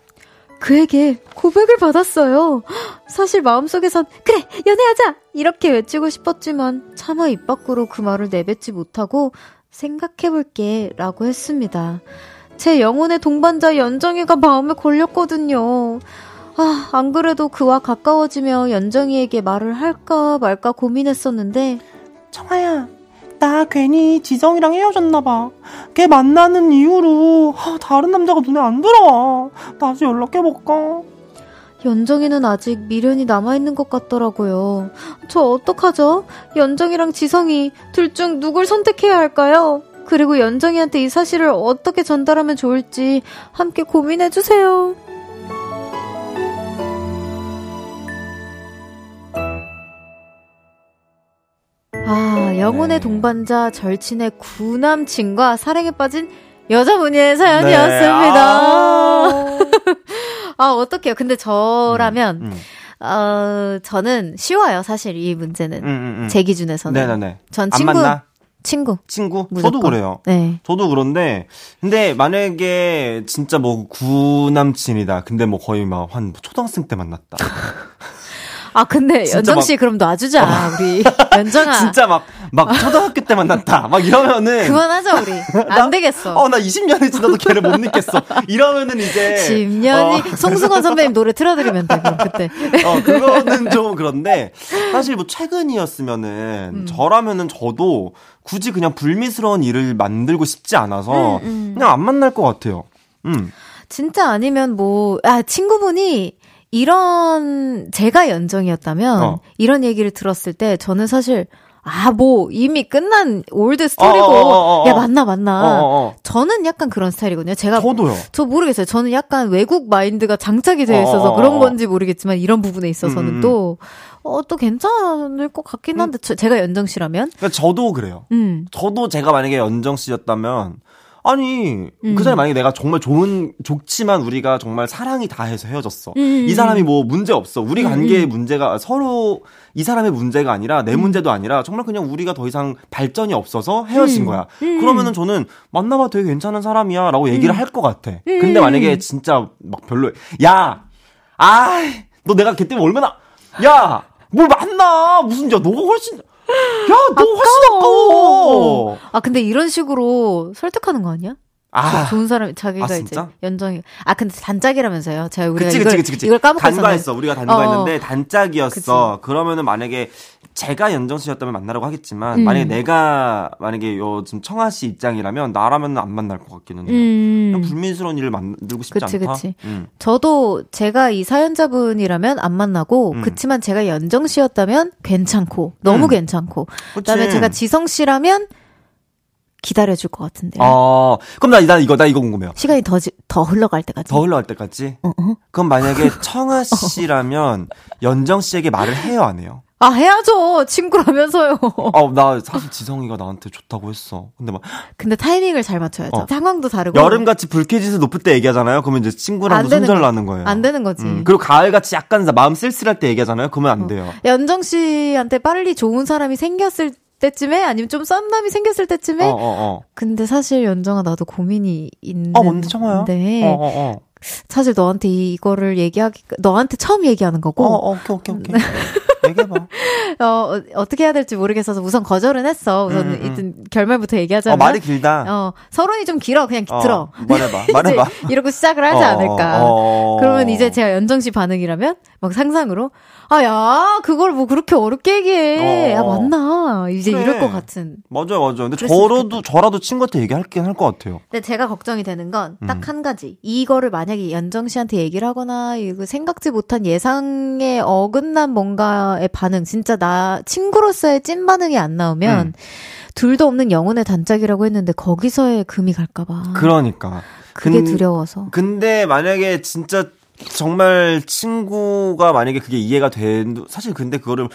그에게 고백을 받았어요. 사실 마음속에선 그래 연애하자 이렇게 외치고 싶었지만 차마 입 밖으로 그 말을 내뱉지 못하고 생각해볼게 라고 했습니다. 제 영혼의 동반자 연정이가 마음에 걸렸거든요. 아, 안 그래도 그와 가까워지며 연정이에게 말을 할까 말까 고민했었는데 청아야 나 괜히 지성이랑 헤어졌나봐. 걔 만나는 이후로 아, 다른 남자가 눈에 안 들어와. 다시 연락해볼까? 연정이는 아직 미련이 남아있는 것 같더라고요. 저 어떡하죠? 연정이랑 지성이 둘 중 누굴 선택해야 할까요? 그리고 연정이한테 이 사실을 어떻게 전달하면 좋을지 함께 고민해주세요. 아, 영혼의 네. 동반자 절친의 구남친과 사랑에 빠진 여자분의 사연이었습니다. 네. 아, *laughs* 아 어떡해요. 근데 저라면, 음, 음. 어, 저는 쉬워요, 사실 이 문제는. 음, 음, 음. 제 기준에서는. 네네네. 전 친구. 친구. 친구? 무조건. 저도 그래요. 네. 저도 그런데, 근데 만약에 진짜 뭐 구남친이다. 근데 뭐 거의 막 한 초등학생 때 만났다. 아 근데 연정 씨 그럼 놔주자 어. 우리 연정아. *laughs* 진짜 막 막 초등학교 때 만났다. 막 이러면은 그만하자 우리. *laughs* 안 되겠어. 어 나 20년이 지나도 걔를 못 믿겠어. 이러면은 이제 10년이 어. 송승헌 선배님 노래 틀어드리면 돼 그럼 그때. 어 그거는 좀 그런데 사실 뭐 최근이었으면은 음. 저라면은 저도 굳이 그냥 불미스러운 일을 만들고 싶지 않아서 음, 음. 그냥 안 만날 것 같아요. 음. 진짜 아니면 뭐, 아, 친구분이 이런 제가 연정이었다면 어. 이런 얘기를 들었을 때 저는 사실 아, 뭐, 이미 끝난 old story고, 어, 어, 어, 야, 맞나, 맞나. 저는 약간 그런 스타일이거든요. 제가. 저도요. 저 모르겠어요. 저는 약간 외국 마인드가 장착이 되어 있어서 그런 건지 모르겠지만, 이런 부분에 있어서는 음. 또, 어, 또 괜찮을 것 같긴 한데, 음. 제가 연정 씨라면? 그러니까 저도 그래요. 음. 저도 제가 만약에 연정 씨였다면, 아니 음. 그 사람이 만약에 내가 정말 좋은 좋지만 우리가 정말 사랑이 다해서 헤어졌어. 음. 이 사람이 뭐 문제 없어. 우리 음, 관계의 음. 문제가 서로 이 사람의 문제가 아니라 내 음. 문제도 아니라 정말 그냥 우리가 더 이상 발전이 없어서 헤어진 거야. 그러면은 저는 만나봐 되게 괜찮은 사람이야라고 얘기를 할 것 같아. 근데 만약에 진짜 막 별로 야, 아, 너 내가 걔 때문에 얼마나 야, 뭘 만나 무슨 야 너가 훨씬 야, 너 훨씬 아까워. 아, 근데 이런 식으로 설득하는 거 아니야? 아, 좋은 사람 자기가 아, 이제 연정이 아 근데 단짝이라면서요. 제가 우리가 그치, 이걸, 그치, 그치, 이걸 까먹고 단과했어. 우리가 단과했는데 어, 단짝이었어. 그치. 그러면은 만약에 제가 연정 씨였다면 만나라고 하겠지만 음. 만약에 내가 만약에 요즘 청아 씨 입장이라면 나라면 안 만날 것 같기는 해요. 음. 불미스러운 일을 만들고 싶지 그치, 않다. 그치. 음. 저도 제가 이 사연자분이라면 안 만나고 음. 그치만 제가 연정 씨였다면 괜찮고 너무 음. 괜찮고 그다음에 제가 지성 씨라면 기다려줄 것 같은데. 어, 그럼 나, 나 이거, 나 이거 궁금해요. 시간이 더, 더 흘러갈 때까지. 더 흘러갈 때까지? 어, 어. 그럼 만약에 *laughs* 청아 씨라면 연정 씨에게 말을 해요, 안 해요? 아, 해야죠. 친구라면서요. 아, 나 사실 지성이가 나한테 좋다고 했어. 근데 막. 근데 타이밍을 잘 맞춰야죠. 어. 상황도 다르고. 여름같이 불쾌지수 높을 때 얘기하잖아요. 그러면 이제 친구랑도 손절 나는 거예요. 안 되는 거지. 음. 그리고 가을같이 약간 마음 쓸쓸할 때 얘기하잖아요. 그러면 안 어. 돼요. 연정 씨한테 빨리 좋은 사람이 생겼을 때쯤에 아니면 좀 썸남이 생겼을 때쯤에 어, 어, 어. 근데 사실 연정아 나도 고민이 있는데 아 뭔데 청아요? 어, 어, 어. 사실 너한테 이거를 얘기하기 너한테 처음 얘기하는 거고 어, 어 오케이 오케이 오케이 *laughs* 얘기해봐. *laughs* 어 어떻게 해야 될지 모르겠어서 우선 거절은 했어. 우선 음, 음. 일단 결말부터 얘기하자면. 어, 말이 길다. 어 서론이 좀 길어. 그냥 어, 들어. 말해봐. *laughs* 말해봐. 이러고 시작을 하지 않을까. 그러면 이제 제가 연정 씨 반응이라면 막 상상으로 아, 야, 그걸 뭐 그렇게 어렵게 얘기해. 어. 야, 맞나. 이제 그래. 이럴 것 같은. 맞아요, 맞아요. 근데 저라도, 저라도 친구한테 얘기할긴 할 것 같아요. 근데 제가 걱정이 되는 건 딱한 음. 가지. 이거를 만약에 연정 씨한테 얘기를 하거나, 이거 생각지 못한 예상에 어긋난 뭔가의 반응, 진짜 나, 친구로서의 찐 반응이 안 나오면, 음. 둘도 없는 영혼의 단짝이라고 했는데, 거기서의 금이 갈까봐. 그러니까. 그게 근, 두려워서. 근데 만약에 진짜 정말 친구가 만약에 그게 이해가 된 사실 근데 그거를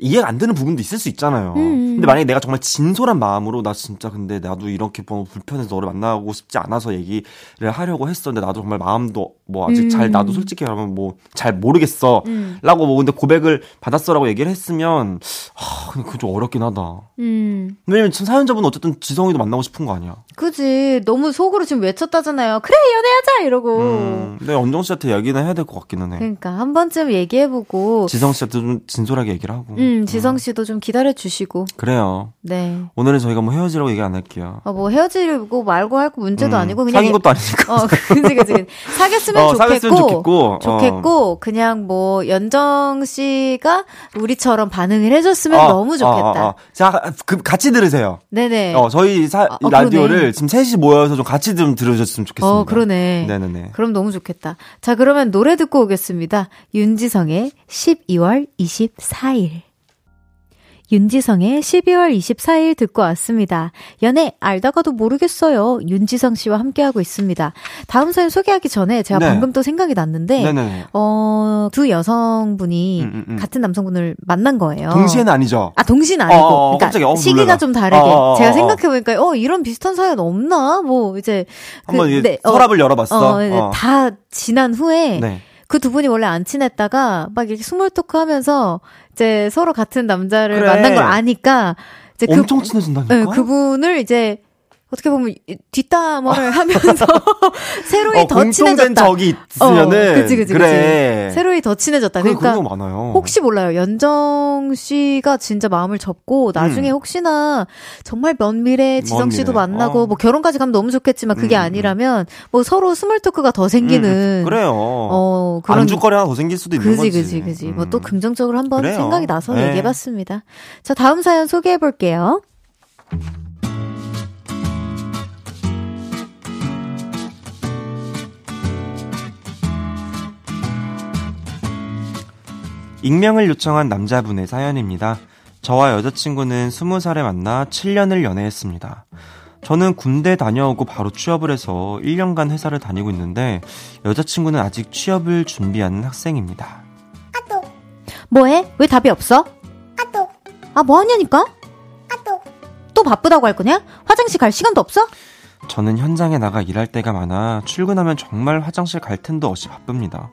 이해가 안 되는 부분도 있을 수 있잖아요. 음. 음. 근데 만약에 내가 정말 진솔한 마음으로 나 진짜 근데 나도 이렇게 뭐 불편해서 너를 만나고 싶지 않아서 얘기를 하려고 했었는데 나도 정말 마음도 뭐 아직 음. 잘 나도 솔직히 말하면 뭐 잘 모르겠어. 음. 라고 뭐 근데 고백을 받았어라고 얘기를 했으면 하, 근데 그좀 어렵긴 하다. 음. 왜냐면 지금 사연자분은 어쨌든 지성이도 만나고 싶은 거 아니야. 그지. 너무 속으로 지금 외쳤다잖아요. 그래 연애하자 이러고. 음. 근데 언정 씨한테 얘기는 해야 될 것 같기는 해. 그러니까 한 번쯤 얘기해보고. 지성 씨한테 좀 진솔하게 얘기를 하고. 음, 지성 음. 씨도 좀 기다려 주시고. 그래요. 네. 오늘은 저희가 뭐 헤어지라고 얘기 안 할게요. 어, 뭐 헤어지고 말고 할 문제도 음, 아니고 그냥 사귄 것도 아니니까. 어, *laughs* 그지 그지. 사귀었으면 어, 좋겠고. 사귀었으면 좋겠고. 좋겠고 어. 그냥 뭐 연정 씨가 우리처럼 반응을 해줬으면 어, 너무 좋겠다. 어, 어, 자, 그 같이 들으세요. 네네. 어, 저희 사, 아, 라디오를. 지금 셋이 모여서 좀 같이 좀 들으셨으면 좋겠습니다. 어, 그러네. 네네네. 그럼 너무 좋겠다. 자, 그러면 노래 듣고 오겠습니다. 윤지성의 12월 24일. 윤지성의 12월 24일 듣고 왔습니다. 연애 알다가도 모르겠어요. 윤지성 씨와 함께하고 있습니다. 다음 사연 소개하기 전에 제가 네. 방금 또 생각이 났는데, 네네. 어, 두 여성분이 음, 음, 음. 같은 남성분을 만난 거예요. 동시에는 아니죠? 아, 동시는 아니고. 어, 그러니까 어, 시기가 놀래라. 좀 다르게. 어, 어, 어 제가 어. 생각해보니까, 어, 이런 비슷한 사연 없나? 뭐, 이제. 그, 한번 그, 네, 서랍을 열어봤어. 다 지난 후에. 네. 그 두 분이 원래 안 친했다가 막 이렇게 small talk 하면서 이제 서로 같은 남자를 그래. 만난 걸 아니까 이제 그 엄청 친해진다니까. 네, 그분을 이제 어떻게 보면 뒷담화를 *laughs* 하면서 *laughs* 새로이 어, 더 친해졌다. 적이 있으면은 어, 그치, 그치, 그래. 그치. 새로이 더 친해졌다. 그러니까 그런 많아요. 혹시 몰라요. 연정 씨가 진짜 마음을 접고 나중에 음. 혹시나 정말 먼 미래 지성 씨도 미래. 만나고 어. 뭐 결혼까지 가면 너무 좋겠지만 그게 음. 음. 아니라면 뭐 서로 small talk가 더 생기는 음. 그래요. 어 그런 안주거리 하나 더 생길 수도 있는 그지, 거지. 그지 그지 뭐 또 긍정적으로 한번 그래요. 생각이 나서 네. 얘기해 봤습니다. 자 다음 사연 소개해 볼게요. 익명을 요청한 남자분의 사연입니다. 저와 여자친구는 20살에 만나 7년을 연애했습니다. 저는 군대 다녀오고 바로 취업을 해서 1년간 회사를 다니고 있는데 여자친구는 아직 취업을 준비하는 학생입니다. 아또 뭐해? 왜 답이 없어? 아또 아 뭐하냐니까? 아또 또 바쁘다고 할 거냐? 화장실 갈 시간도 없어? 저는 현장에 나가 일할 때가 많아 출근하면 정말 화장실 갈 틈도 없이 바쁩니다.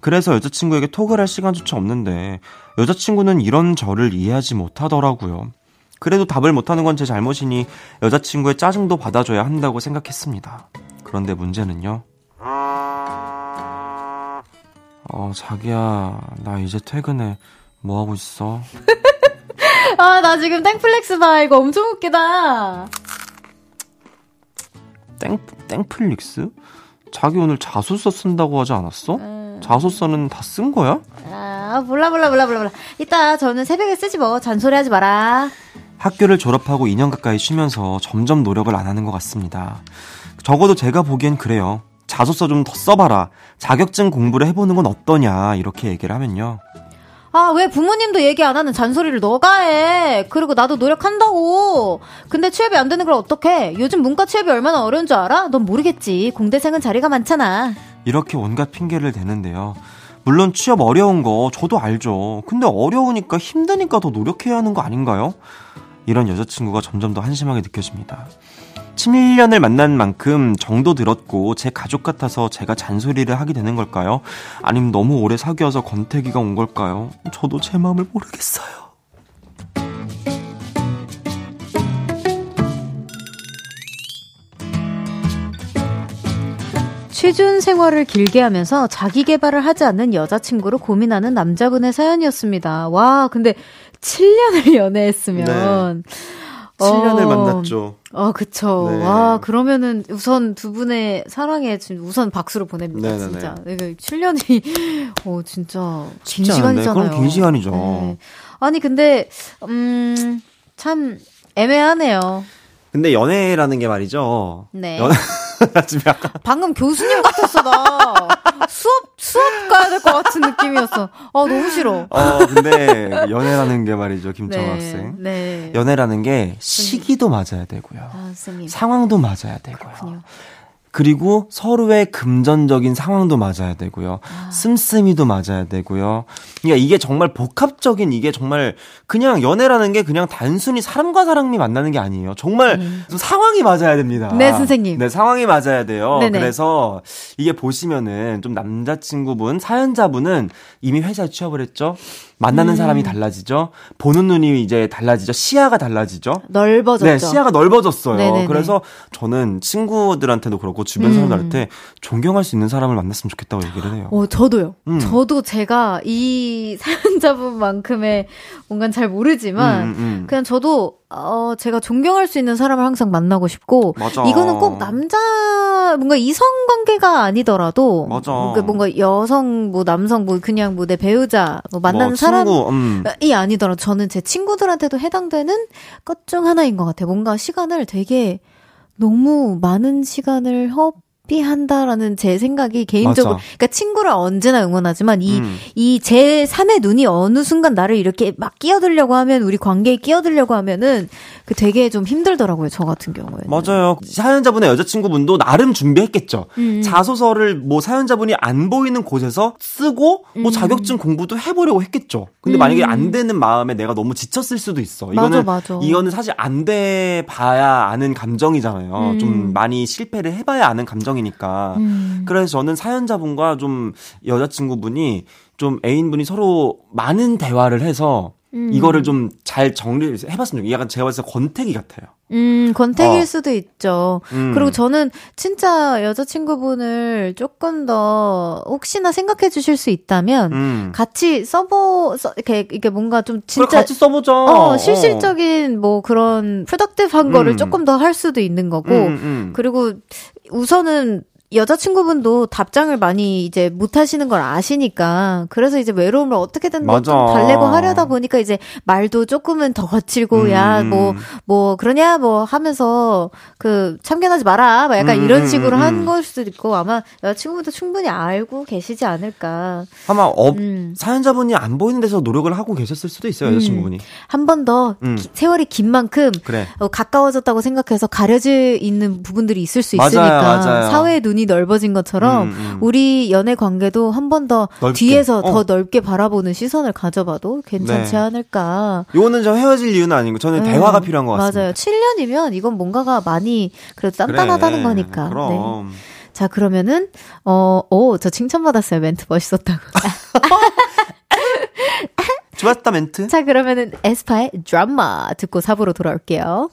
그래서 여자친구에게 톡을 할 시간조차 없는데 여자친구는 이런 저를 이해하지 못하더라고요. 그래도 답을 못하는 건 제 잘못이니 여자친구의 짜증도 받아줘야 한다고 생각했습니다. 그런데 문제는요. 어, 자기야, 나 이제 퇴근해. 뭐 하고 있어? *laughs* 아, 나 지금 땡플렉스 봐. 이거 엄청 웃기다. 땡, 땡플릭스? 자기 오늘 자소서 쓴다고 하지 않았어? 음. 자소서는 다 쓴 거야? 아, 몰라, 몰라, 몰라, 몰라, 몰라. 이따 저는 새벽에 쓰지 뭐. 잔소리 하지 마라. 학교를 졸업하고 2년 가까이 쉬면서 점점 노력을 안 하는 것 같습니다. 적어도 제가 보기엔 그래요. 자소서 좀 더 써봐라. 자격증 공부를 해보는 건 어떠냐. 이렇게 얘기를 하면요. 아, 왜 부모님도 얘기 안 하는 잔소리를 너가 해. 그리고 나도 노력한다고. 근데 취업이 안 되는 걸 어떡해. 요즘 문과 취업이 얼마나 어려운 줄 알아? 넌 모르겠지. 공대생은 자리가 많잖아. 이렇게 온갖 핑계를 대는데요. 물론 취업 어려운 거 저도 알죠. 근데 어려우니까 힘드니까 더 노력해야 하는 거 아닌가요? 이런 여자친구가 점점 더 한심하게 느껴집니다. 7년을 만난 만큼 정도 들었고 제 가족 같아서 제가 잔소리를 하게 되는 걸까요? 아니면 너무 오래 사귀어서 권태기가 온 걸까요? 저도 제 마음을 모르겠어요. 취준 생활을 길게 하면서 자기 개발을 하지 않는 여자친구로 고민하는 남자분의 사연이었습니다. 와, 근데 7년을 연애했으면. 네. 7년을 어, 만났죠. 어, 그쵸. 네. 와, 그러면은 우선 두 분의 사랑에 지금 우선 박수를 보냅니다. 네네네. 진짜. 이게 7년이, *laughs* 어, 진짜 긴 시간이잖아요. 그럼 긴 시간이죠. 네. 아니, 근데, 음, 참 애매하네요. 근데 연애라는 게 말이죠. 네. 연... *laughs* 지금 약간 방금 교수님 같았어 나 수업 수업 가야 될 것 같은 느낌이었어. 아 너무 싫어. 어 근데 연애라는 게 말이죠 김청 네, 학생. 네. 연애라는 게 시기도 맞아야 되고요. 아, 상황도 맞아야 되고요. 그렇군요. 그리고 서로의 금전적인 상황도 맞아야 되고요. 아. 씀씀이도 맞아야 되고요. 그러니까 이게 정말 복합적인 이게 정말 그냥 연애라는 게 그냥 단순히 사람과 사람이 만나는 게 아니에요. 정말 음. 상황이 맞아야 됩니다. 네, 선생님. 네, 상황이 맞아야 돼요. 네네. 그래서 이게 보시면은 좀 남자친구분, 사연자분은 이미 회사에 취업을 했죠. 만나는 음. 사람이 달라지죠. 보는 눈이 이제 달라지죠. 시야가 달라지죠. 넓어졌죠. 네, 시야가 넓어졌어요. 네네네. 그래서 저는 친구들한테도 그렇고 주변 음. 사람들한테 존경할 수 있는 사람을 만났으면 좋겠다고 얘기를 해요. 어, 저도요. 음. 저도 제가 이 *laughs* 사연자분만큼의 뭔가 잘 모르지만 음, 음, 음. 그냥 저도 어, 제가 존경할 수 있는 사람을 항상 만나고 싶고, 맞아. 이거는 꼭 남자, 뭔가 이성 관계가 아니더라도, 맞아. 뭔가, 뭔가 여성, 뭐 남성, 뭐 그냥 뭐 내 배우자, 뭐 만나는 뭐, 사람이 음. 아니더라도 저는 제 친구들한테도 해당되는 것 중 하나인 것 같아요. 뭔가 시간을 되게 너무 많은 시간을 허, 한다라는 제 생각이 개인적으로 맞아. 그러니까 친구를 언제나 응원하지만 이 이제 음. 3의 눈이 어느 순간 나를 이렇게 막 끼어들려고 하면 우리 관계에 끼어들려고 하면은 그 되게 좀 힘들더라고요 저 같은 경우에 맞아요 사연자분의 여자친구분도 나름 준비했겠죠 음. 자소서를 뭐 사연자분이 안 보이는 곳에서 쓰고 뭐 음. 자격증 공부도 해보려고 했겠죠 근데 음. 만약에 안 되는 마음에 내가 너무 지쳤을 수도 있어 이거는 맞아, 맞아. 이거는 사실 안 돼 봐야 아는 감정이잖아요 좀 음. 많이 실패를 해봐야 아는 감정이 상황이니까. 음. 그래서 저는 사연자분과 좀 여자친구분이 좀 애인분이 서로 많은 대화를 해서 음. 이거를 좀 잘 정리를 해봤으면 좋겠어요. 약간 제가 봤을 때 권태기 같아요. 음, 권태기일 어. 수도 있죠. 음. 그리고 저는 진짜 여자친구분을 조금 더 혹시나 생각해 주실 수 있다면 음. 같이 써보, 써, 이렇게, 이게 뭔가 좀 진짜. 같이 써보죠. 어, 실질적인 어. 뭐 그런 프로덕티브한 거를 음. 조금 더 할 수도 있는 거고. 음, 음. 그리고 우선은 여자친구분도 답장을 많이 이제 못 하시는 걸 아시니까 그래서 이제 외로움을 어떻게든 뭐좀 달래고 하려다 보니까 이제 말도 조금은 더 거칠고 음. 야뭐뭐 뭐 그러냐 뭐 하면서 그 참견하지 마라 뭐 약간 음. 이런 식으로 음. 한걸 수도 있고 아마 여자친구분도 충분히 알고 계시지 않을까 아마 어, 음. 사연자분이 안 보이는 데서 노력을 하고 계셨을 수도 있어요 여자친구분이 음. 한번 더 음. 세월이 긴 만큼 그래. 어, 가까워졌다고 생각해서 가려져 있는 부분들이 있을 수 있으니까 맞아요, 맞아요. 사회의 눈이 눈이 넓어진 것처럼 음, 음. 우리 연애 관계도 한 번 더 뒤에서 어. 더 넓게 바라보는 시선을 가져봐도 괜찮지 네. 않을까. 요거는 저 헤어질 이유는 아니고 저는 네. 대화가 필요한 것 같습니다. 맞아요. 7년이면 이건 뭔가가 많이 그래도 단단하다는 그래. 거니까. 그럼. 네. 자, 그러면은 어, 오, 저 칭찬받았어요. 멘트 멋있었다고. *laughs* 좋았다 멘트. 자, 그러면은 에스파의 드라마 듣고 사부로 돌아올게요.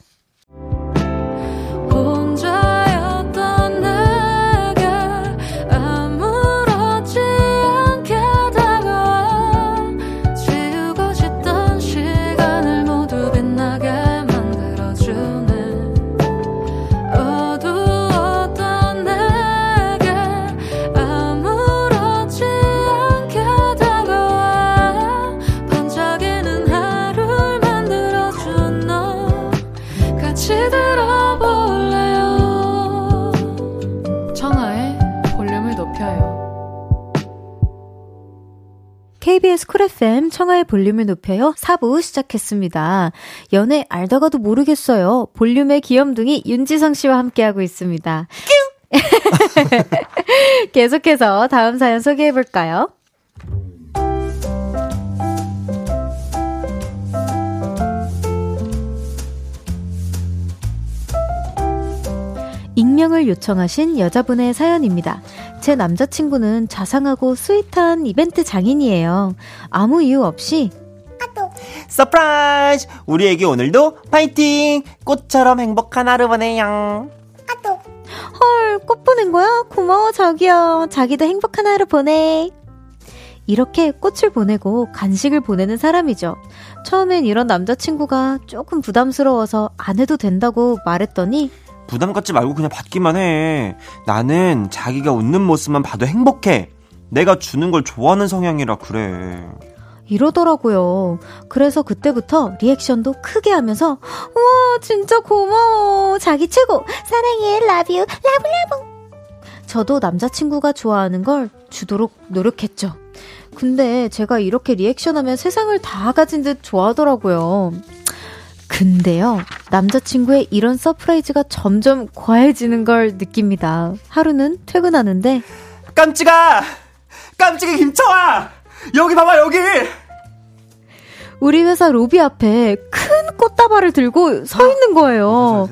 KBS 쿨 FM 청하의 볼륨을 높여요 4부 시작했습니다. 연애 알다가도 모르겠어요. 볼륨의 귀염둥이 윤지성 씨와 함께하고 있습니다. *laughs* 계속해서 다음 사연 소개해 볼까요? 익명을 요청하신 여자분의 사연입니다. 제 남자친구는 자상하고 sweet한 이벤트 장인이에요. 아무 이유 없이 Surprise! 우리 애기 오늘도 파이팅! 꽃처럼 행복한 하루 보내요. 헐, 꽃 보낸 거야? 고마워, 자기야. 자기도 행복한 하루 보내. 이렇게 꽃을 보내고 간식을 보내는 사람이죠. 처음엔 이런 남자친구가 조금 부담스러워서 안 해도 된다고 말했더니 부담 갖지 말고 그냥 받기만 해. 나는 자기가 웃는 모습만 봐도 행복해. 내가 주는 걸 좋아하는 성향이라 그래. 이러더라고요. 그래서 그때부터 리액션도 크게 하면서 우와 진짜 고마워. 자기 최고. 사랑해. Love you. Love love. 저도 남자친구가 좋아하는 걸 주도록 노력했죠. 근데 제가 이렇게 리액션하면 세상을 다 가진 듯 좋아하더라고요. 근데요, 남자친구의 이런 surprise가 점점 과해지는 걸 느낍니다. 하루는 퇴근하는데, 깜찍아! 깜찍이 김청하! 여기 봐봐, 여기! 우리 회사 로비 앞에 큰 꽃다발을 들고 서 있는 거예요.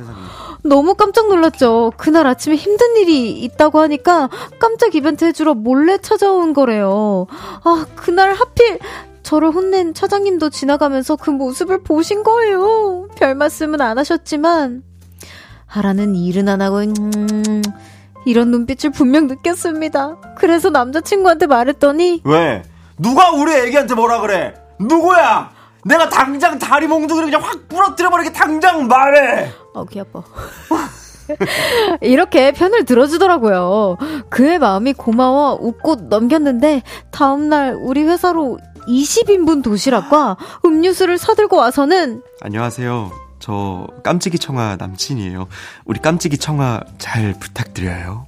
너무 깜짝 놀랐죠. 그날 아침에 힘든 일이 있다고 하니까 깜짝 이벤트 해주러 몰래 찾아온 거래요. 아, 그날 하필 저를 혼낸 차장님도 지나가면서 그 모습을 보신 거예요. 별 말씀은 안 하셨지만, 하라는 일은 안 하고, 음, 이런 눈빛을 분명 느꼈습니다. 그래서 남자친구한테 말했더니, 왜? 누가 우리 애기한테 뭐라 그래? 누구야? 내가 당장 다리 몽둥이를 그냥 확 부러뜨려 버리게 당장 말해! 어, 귀 아파. *laughs* 이렇게 편을 들어주더라고요. 그의 마음이 고마워 웃고 넘겼는데, 다음날 우리 회사로 20인분 도시락과 음료수를 사들고 와서는 안녕하세요. 저 깜찍이 청아 남친이에요. 우리 깜찍이 청아 잘 부탁드려요.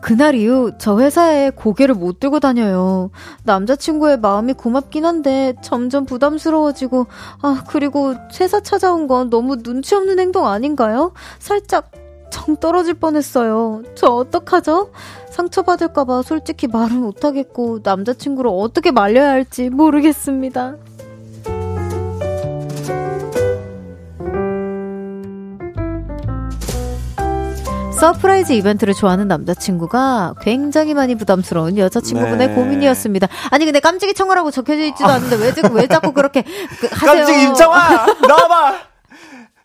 그날 이후 저 회사에 고개를 못 들고 다녀요. 남자친구의 마음이 고맙긴 한데 점점 부담스러워지고 아 그리고 회사 찾아온 건 너무 눈치 없는 행동 아닌가요? 살짝 정 떨어질 뻔했어요. 저 어떡하죠? 상처받을까봐 솔직히 말을 못하겠고 남자친구를 어떻게 말려야 할지 모르겠습니다. surprise 이벤트를 좋아하는 남자친구가 굉장히 많이 부담스러운 여자친구분의 네. 고민이었습니다. 아니 근데 깜찍이 청하라고 적혀져 있지도 않는데 왜, 왜 자꾸 그렇게 그, 하세요? 깜찍이 김청하 나와봐.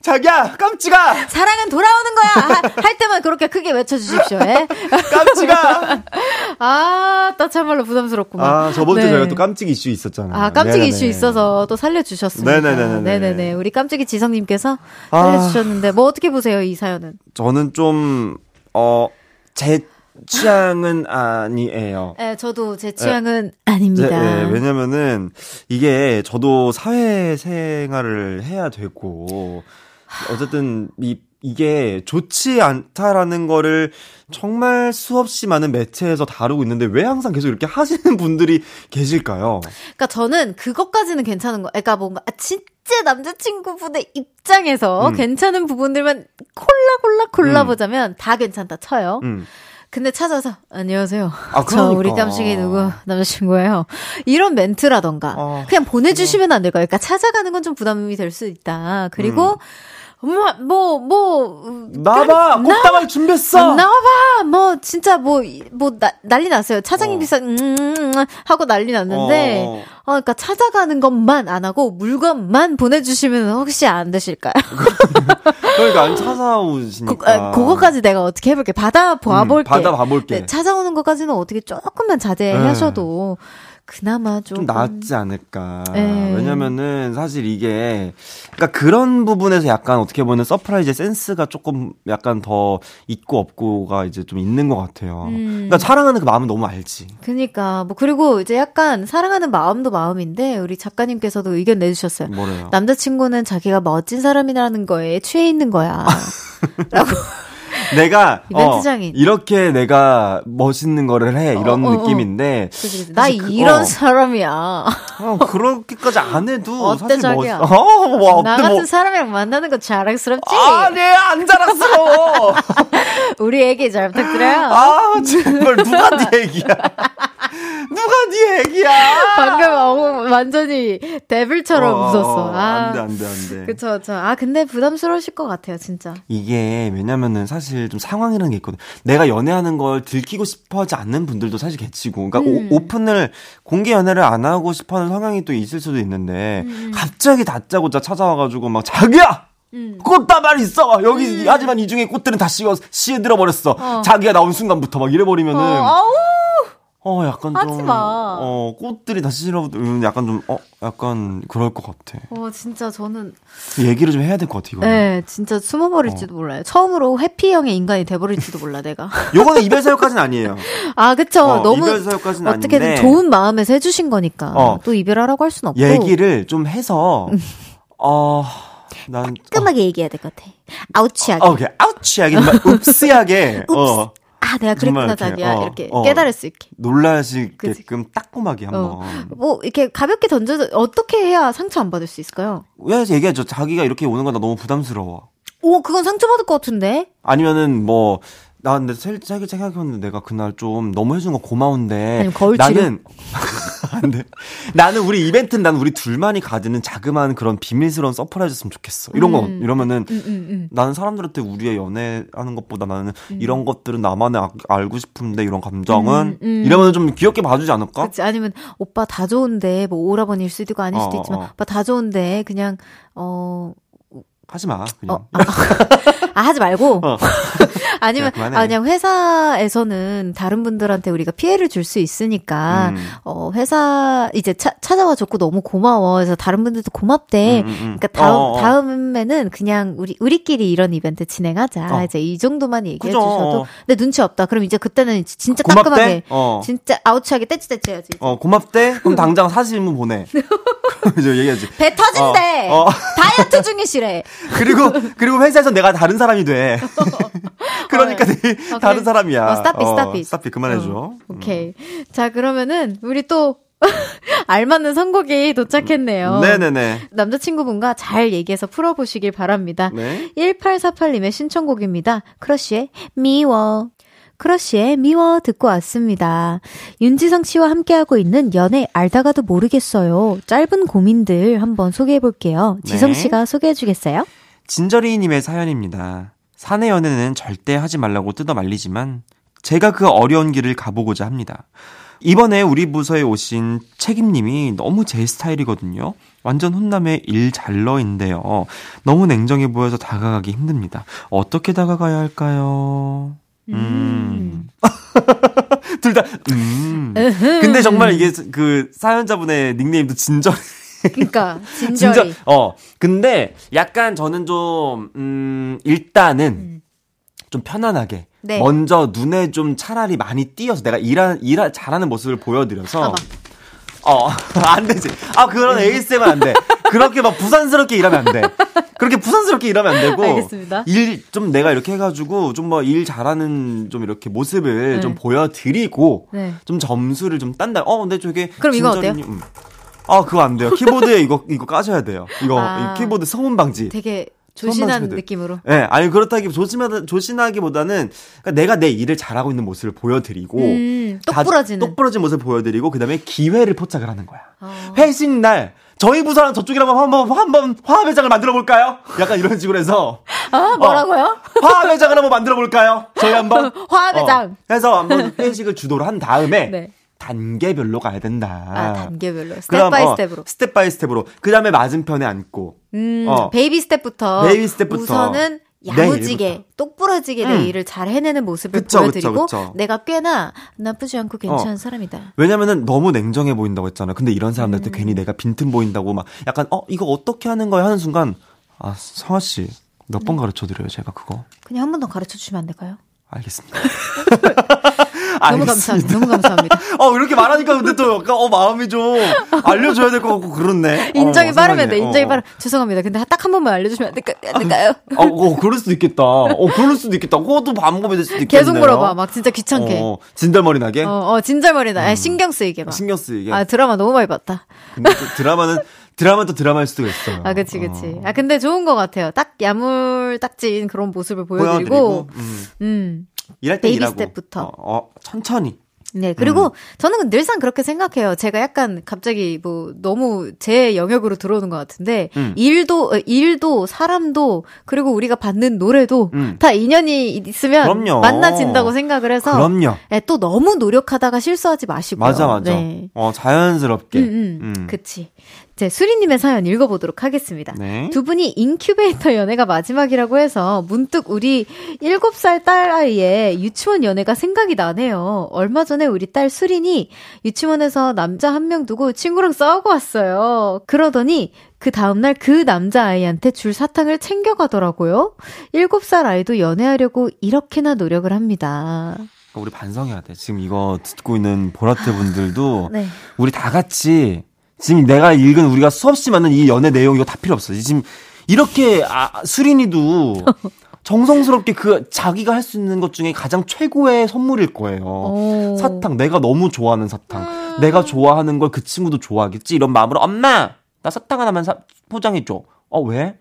자기야, 깜찍아! 사랑은 돌아오는 거야! 할 때만 그렇게 크게 외쳐주십시오, 예? 깜찍아! *laughs* 아, 또 참말로 부담스럽구만. 아, 저번주에 네. 저희가 또 깜찍이 이슈 있었잖아요. 아, 깜찍이 네네네. 이슈 있어서 또 살려주셨습니다. 네네네. 네 네네. 우리 깜찍이 지성님께서 아. 살려주셨는데, 아... 뭐 어떻게 보세요, 이 사연은? 저는 좀, 어, 제 취향은 아니에요. 네, 저도 제 취향은 네. 아닙니다. 네, 네, 왜냐면은 이게 저도 사회생활을 해야 되고 어쨌든 이 이게 좋지 않다라는 거를 정말 수없이 많은 매체에서 다루고 있는데 왜 항상 계속 이렇게 하시는 분들이 계실까요? 그러니까 저는 그것까지는 괜찮은 거. 그러니까 뭔가 진짜 남자친구분의 입장에서 음. 괜찮은 부분들만 콜라 콜라 골라 보자면 음. 다 괜찮다 쳐요. 음. 근데 찾아서 안녕하세요. 아, 저 우리 깜찍이 누구 남자친구예요. 이런 멘트라던가 아, 그냥 보내주시면 안 될까요? 그러니까 찾아가는 건 좀 부담이 될 수 있다. 그리고 음. 뭐, 뭐, 뭐. 나와봐! 꽃다발 준비했어! 나와봐! 뭐, 진짜 뭐, 뭐, 나, 난리 났어요. 차장님 비싸, 어. 음, 음, 음, 하고 난리 났는데, 어. 어, 그러니까 찾아가는 것만 안 하고 물건만 보내주시면 혹시 안 되실까요? *laughs* 그러니까 안 찾아오시니까. 그, 아, 그거까지 내가 어떻게 해볼게. 받아 봐볼게. 음, 받아 봐볼게. 네, 찾아오는 것까지는 어떻게 조금만 자제하셔도. 네. 그나마 좀, 좀 낫지 않을까. 네. 왜냐면은 사실 이게 그러니까 그런 부분에서 약간 어떻게 보면 surprise 센스가 조금 약간 더 있고 없고가 이제 좀 있는 것 같아요. 음. 그러니까 사랑하는 그 마음은 너무 알지. 그니까 뭐 그리고 이제 약간 사랑하는 마음도 마음인데 우리 작가님께서도 의견 내주셨어요. 뭐래요? 남자친구는 자기가 멋진 사람이라는 거에 취해 있는 거야. *laughs* 라고. 내가 어, 이렇게 내가 멋있는 거를 해 이런 어, 어, 어. 느낌인데 그치, 나 그, 이런 어. 사람이야. 어, 그렇게까지 안 해도 어때 사실 자기야? 멋... 어, 뭐, 나 같은 뭐... 사람이랑 만나는 거 자랑스럽지? 아, 네, 안 자랑스러워. *laughs* 우리 애기 잘 부탁드려요. 아, 정말 누가 네 애기야? 누가 네 애기야? 방금 어, 완전히 데빌처럼 어, 웃었어. 아, 안 돼, 안 돼, 안 돼. 그쵸, 저. 아, 근데 부담스러우실 것 같아요, 진짜. 이게, 왜냐면은 사실 좀 상황이라는 게 있거든. 내가 연애하는 걸 들키고 싶어 하지 않는 분들도 사실 계치고. 그러니까 음. 오, 픈을 공개 연애를 안 하고 싶어 하는 상황이 또 있을 수도 있는데, 음. 갑자기 다짜고짜 찾아와가지고 막, 자기야! 음. 꽃다발 있어! 여기, 음. 하지만 이 중에 꽃들은 다 씌어, 씨에들어 버렸어. 어. 자기가 나온 순간부터 막 이래버리면은. 어, 어, 약간 좀. 마. 어, 꽃들이 다시 실어, 음, 약간 좀, 어, 약간 그럴 것 같아. 어, 진짜 저는. 얘기를 좀 해야 될 것 같아, 이거. 네, 진짜 숨어버릴지도 어. 몰라요. 처음으로 해피형의 인간이 돼버릴지도 몰라, 내가. *laughs* 요거는 이별 사유까지는 아니에요. 아, 그쵸. 어, 너무. 이별 사유까지는 어떻게든 아닌데. 좋은 마음에서 해주신 거니까. 어. 또 이별하라고 할 순 없고. 얘기를 좀 해서, *laughs* 어, 난. 깔끔하게 어. 얘기해야 될 것 같아. 아우치하게. 어, 오케이. 아우치하게. *laughs* 읍스하게. 어. 아, 내가 그랬구나, 자기야. 어, 이렇게 어, 깨달을 수 있게. 놀라시게끔 따끔하게 한번. 어. 뭐, 이렇게 가볍게 던져서 어떻게 해야 상처 안 받을 수 있을까요? 왜 얘기하죠. 자기가 이렇게 오는 거나 너무 부담스러워. 오, 그건 상처받을 것 같은데? 아니면은 뭐, 나 근데 살짝 생각해봤는데 내가 그날 좀 너무 해준 거 고마운데 나는 *laughs* 안 돼 나는 우리 이벤트는 나는 우리 둘만이 가지는 자그마한 그런 비밀스러운 surprise였으면 좋겠어 이런 거 음. 이러면은 음, 음, 음, 나는 사람들한테 우리의 연애하는 것보다 나는 음. 이런 것들은 나만의 아, 알고 싶은데 이런 감정은 음, 이러면 좀 귀엽게 봐주지 않을까? 그치 아니면 오빠 다 좋은데 뭐 오라버니일 수도 있고 아닐 수도 어, 있지만 어. 오빠 다 좋은데 그냥 어 하지 마. 그냥. 어, 아, *laughs* 아, 하지 말고. 어. *laughs* 아니면 야, 아, 그냥 회사에서는 다른 분들한테 우리가 피해를 줄 수 있으니까 음. 어 회사 이제 차, 찾아와 줬고 너무 고마워. 그래서 다른 분들도 고맙대. 음, 음, 음. 그러니까 다음 어어. 어. 다음에는 그냥 우리 우리끼리 이런 이벤트 진행하자. 어. 이제 이 정도만 얘기해 그죠. 주셔도. 근데 눈치 없다. 그럼 이제 그때는 진짜 고맙대? 따끔하게 어. 진짜 아우치하게 떼치떼치 해야지. 어 고맙대. 그럼 *laughs* 당장 사진문 보내. 이제 얘기하지. 배 터진대. 어, 어. 다이어트 중이시래. 그리고 그리고 회사에서 내가 다른 사람이 돼. *laughs* 그러니까 어, 어, 다른 사람이야. 어, stop it stop it. stop it 그만해 줘. 어, 오케이. 음. 자 그러면은 우리 또 *laughs* 알맞는 선곡이 도착했네요. 네네네. 남자친구분과 잘 얘기해서 풀어보시길 바랍니다. 네. 1848님의 신청곡입니다. 크러쉬의 미워. 크러쉬의 미워 듣고 왔습니다. 윤지성 씨와 함께하고 있는 연애 알다가도 모르겠어요. 짧은 고민들 한번 소개해 볼게요. 지성 네. 씨가 소개해 주겠어요? 진저리님의 사연입니다. 사내 연애는 절대 하지 말라고 뜯어 말리지만 제가 그 어려운 길을 가보고자 합니다. 이번에 우리 부서에 오신 책임님이 너무 제 스타일이거든요. 완전 혼남의 일잘러인데요. 너무 냉정해 보여서 다가가기 힘듭니다. 어떻게 다가가야 할까요? 음. *laughs* 둘 다, 음. 근데 정말 이게 그 사연자분의 닉네임도 *laughs* 진절. 그니까, 진절이. 진절, 어. 근데 약간 저는 좀, 음, 일단은 음. 좀 편안하게. 네. 먼저 눈에 좀 차라리 많이 띄어서 내가 일하, 일 잘하는 모습을 보여드려서. 봐봐. 어, *laughs* 안 되지. 아, 그런 네. ASMR 안 돼. 그렇게 막 부산스럽게 일하면 안 돼. 그렇게 부산스럽게 일하면 안 되고. 알겠습니다. 일, 좀 내가 이렇게 해가지고, 좀 뭐 일 잘하는 좀 이렇게 모습을 네. 좀 보여드리고, 네. 좀 점수를 좀 딴다. 어, 근데 저게. 그럼 이거 어때요? 음. 아, 그거 안 돼요. 키보드에 이거, 이거 까셔야 돼요. 이거, *laughs* 아, 키보드 성운 방지. 되게 조신한 느낌으로. 예, 네, 아니 그렇다기 조심하다 조신하기보다는 그러니까 내가 내 일을 잘하고 있는 모습을 보여드리고 음, 똑부러지는 똑부러진 모습을 보여드리고 그다음에 기회를 포착을 하는 거야. 어. 회식 날 저희 부서랑 저쪽이랑 한번 한번 화합 회장을 만들어 볼까요? 약간 이런 식으로 해서 아 뭐라고요? 어, 화합 회장을 한번 만들어 볼까요? 저희 한번 *laughs* 화합 회장 어, 해서 한번 *laughs* 회식을 주도를 한 다음에 네. 단계별로 가야 된다. 아, 단계별로. 스텝 그럼, by 어, step으로. step by step으로. 그 다음에 맞은편에 앉고. 음, 어. baby step부터. baby step부터. 우선은 야무지게, 똑부러지게 음. 내 일을 잘 해내는 모습을 그쵸, 보여드리고, 그쵸, 그쵸. 내가 꽤나 나쁘지 않고 괜찮은 어. 사람이다. 왜냐면은 너무 냉정해 보인다고 했잖아. 근데 이런 사람들한테 음. 괜히 내가 빈틈 보인다고 막 약간, 어, 이거 어떻게 하는 거야 하는 순간, 아, 성아 씨, 몇번 네. 가르쳐 드려요, 제가 그거? 그냥 한 번 더 가르쳐 주시면 안 될까요? 알겠습니다. *laughs* 너무 감사합니다. 너무 감사합니다. 어, 이렇게 말하니까 근데 또 약간, 어, 마음이 좀 알려줘야 될 것 같고, 그렇네. 인정이 어, 빠르면 돼, 인정이 어. 빠르 죄송합니다. 근데 딱 한 번만 알려주시면 안, 될까, 안 될까요? 어, 어, 그럴 수도 있겠다. 어, 그럴 수도 있겠다. 그것도 방법이 될 수도 있겠네. 계속 물어봐. 막 진짜 귀찮게. 어, 진절머리 나게? 어, 어 진절머리 나. 음. 신경 쓰이게 막. 신경 쓰이게. 아, 드라마 너무 많이 봤다. 근데 드라마는, 드라마 도 드라마일 수도 있어요. 아, 그치, 그치. 어. 아, 근데 좋은 것 같아요. 딱 야물딱진 그런 모습을 보여드리고, 보여드리고 음. 음. 일할 때 baby 일하고. step부터. 어, 어, 천천히. 네, 그리고 음. 저는 늘상 그렇게 생각해요. 제가 약간 갑자기 뭐 너무 제 영역으로 들어오는 것 같은데 음. 일도 일도 사람도 그리고 우리가 받는 노래도 음. 다 인연이 있으면 그럼요. 만나진다고 생각을 해서 그럼요. 네, 또 너무 노력하다가 실수하지 마시고요. 맞아, 맞아. 네. 어 자연스럽게. 음, 음. 음. 그치. 제 수리님의 사연 읽어보도록 하겠습니다. 네. 두 분이 인큐베이터 연애가 마지막이라고 해서 문득 우리 7살 딸 아이의 유치원 연애가 생각이 나네요. 얼마 전에 우리 딸 수린이 유치원에서 남자 한 명 두고 친구랑 싸우고 왔어요. 그러더니 그 다음날 그 남자아이한테 줄 사탕을 챙겨가더라고요. 7살 아이도 연애하려고 이렇게나 노력을 합니다. 우리 반성해야 돼. 지금 이거 듣고 있는 보라트 분들도 네. 우리 다 같이 지금 내가 읽은 우리가 수없이 많은 이 연애 내용 이거 다 필요 없어. 지금 이렇게 아, 수린이도 *laughs* 정성스럽게 그 자기가 할 수 있는 것 중에 가장 최고의 선물일 거예요. 오. 사탕 내가 너무 좋아하는 사탕. 음. 내가 좋아하는 걸 그 친구도 좋아하겠지 이런 마음으로 엄마 나 사탕 하나만 사, 포장해 줘. 어 왜?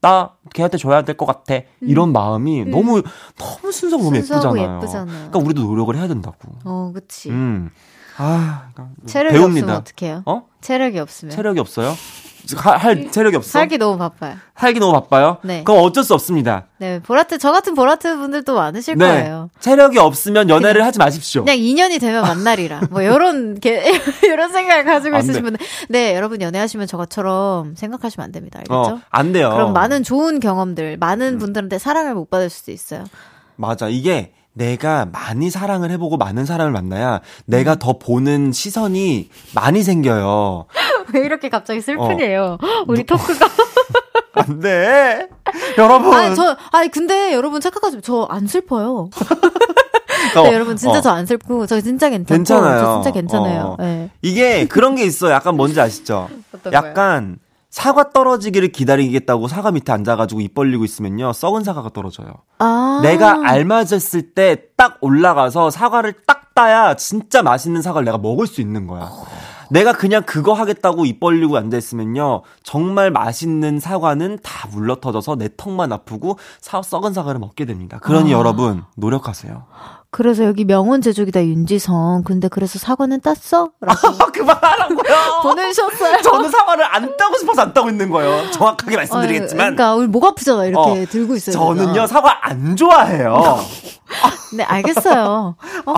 나 걔한테 줘야 될 것 같아. 음. 이런 마음이 음. 너무 너무 순수하고 예쁘잖아요. 예쁘잖아요. 그러니까 우리도 노력을 해야 된다고. 어, 그치. 음. 아, 그러니까 체력이 배웁니다. 없으면 어떡해요? 어? 체력이 없으면. 체력이 없어요? 할, 할 체력이 없어? 살기 너무 바빠요. 살기 너무 바빠요? 네. 그럼 어쩔 수 없습니다. 네, 보라트, 저 같은 보라트 분들도 많으실 네. 거예요. 체력이 없으면 연애를 그냥, 하지 마십시오. 그냥 인연이 되면 만나리라. 뭐, 요런, 게, *laughs* 요런 생각을 가지고 있으신 분들. 네, 여러분 연애하시면 저것처럼 생각하시면 안 됩니다. 알겠죠? 어, 안 돼요. 그럼 많은 좋은 경험들, 많은 음. 분들한테 사랑을 못 받을 수도 있어요. 맞아. 이게 내가 많이 사랑을 해보고 많은 사람을 만나야 내가 음. 더 보는 시선이 많이 생겨요. *laughs* 왜 이렇게 갑자기 슬프네요. 어. 우리 토크가. *laughs* 안 돼. 여러분. 아니, 저, 아니, 근데 여러분 착각하지 저 안 슬퍼요. *laughs* 어, 네, 여러분 진짜 어. 저안 슬프고 저 진짜 괜찮고 괜찮아요. 저 진짜 괜찮아요. 어. 네. 이게 그런 게 있어. 약간 뭔지 아시죠? 약간 사과 떨어지기를 기다리겠다고 사과 밑에 앉아가지고 입 벌리고 있으면요 썩은 사과가 떨어져요. 아~ 내가 알맞았을 때 딱 올라가서 사과를 딱 따야 진짜 맛있는 사과를 내가 먹을 수 있는 거야. 내가 그냥 그거 하겠다고 입 벌리고 앉아있으면요. 정말 맛있는 사과는 다 물러터져서 내 턱만 아프고 사, 썩은 사과를 먹게 됩니다. 그러니 아. 여러분, 노력하세요. 그래서 여기 명언 제조기다 윤지성. 근데 그래서 사과는 땄어? 라고 *laughs* 그만하라고요. *laughs* 보내셨어요. 저는 사과를 안 따고 싶어서 안 따고 있는 거예요. 정확하게 말씀드리겠지만. 어, 그러니까 우리 목 아프잖아. 이렇게 어, 들고 있어요. 저는요 제가. 사과 안 좋아해요. *laughs* 네 알겠어요. 어,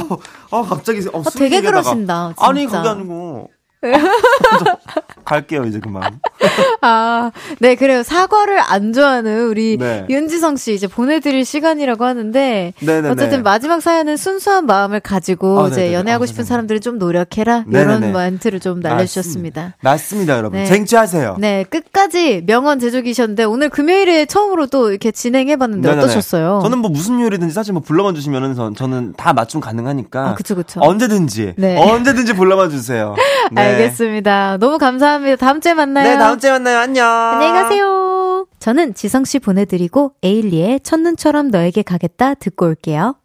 아, 갑자기 어, 아, 되게 그러신다. 진짜. 아니 그게 아니고 *laughs* 갈게요, 이제 그만. *laughs* 아, 네, 그래요. 사과를 안 좋아하는 우리 네. 윤지성 씨 이제 보내드릴 시간이라고 하는데. 네네네. 어쨌든 마지막 사연은 순수한 마음을 가지고 아, 이제 네네네. 연애하고 아, 싶은 사람들이 좀 노력해라. 네네네. 이런 멘트를 좀 날려주셨습니다. 맞습니다, 여러분. 네. 쟁취하세요. 네, 끝까지 명언 제조기셨는데 오늘 금요일에 처음으로 또 이렇게 진행해봤는데 네네네. 어떠셨어요? 저는 뭐 무슨 요리든지 사실 뭐 불러만 주시면은 전, 저는 다 맞춤 가능하니까. 아, 그쵸, 그쵸. 언제든지. 네. 언제든지 불러만 주세요. *laughs* *laughs* 네. 알겠습니다. 너무 감사합니다. 다음 주에 만나요. 네, 다음 주에 만나요. 안녕. 안녕히 가세요. 저는 지성 씨 보내드리고 에일리의 첫눈처럼 너에게 가겠다 듣고 올게요.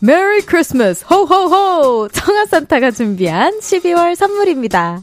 Merry Christmas 호호호 청아산타가 준비한 12월 선물입니다.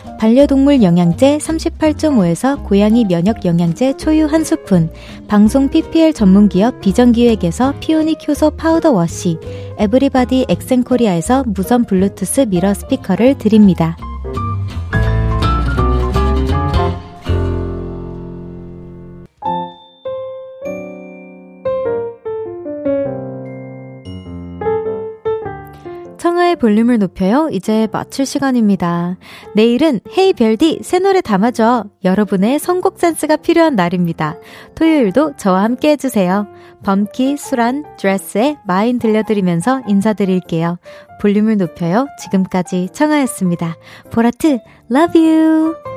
반려동물 영양제 38.5에서 고양이 면역 영양제 초유 한 스푼, 방송 PPL 전문기업 비전기획에서 피오닉 효소 파우더 wash, 에브리바디 엑센코리아에서 무선 블루투스 mirror 스피커를 드립니다. 청하의 볼륨을 높여요. 이제 마칠 시간입니다. 내일은 헤이 별디 새 노래 담아줘. 여러분의 선곡 센스가 필요한 날입니다. 토요일도 저와 함께 해주세요. 범키, 수란, 드레스의 마인 들려드리면서 인사드릴게요. 볼륨을 높여요. 지금까지 청하였습니다. 보라트, love you!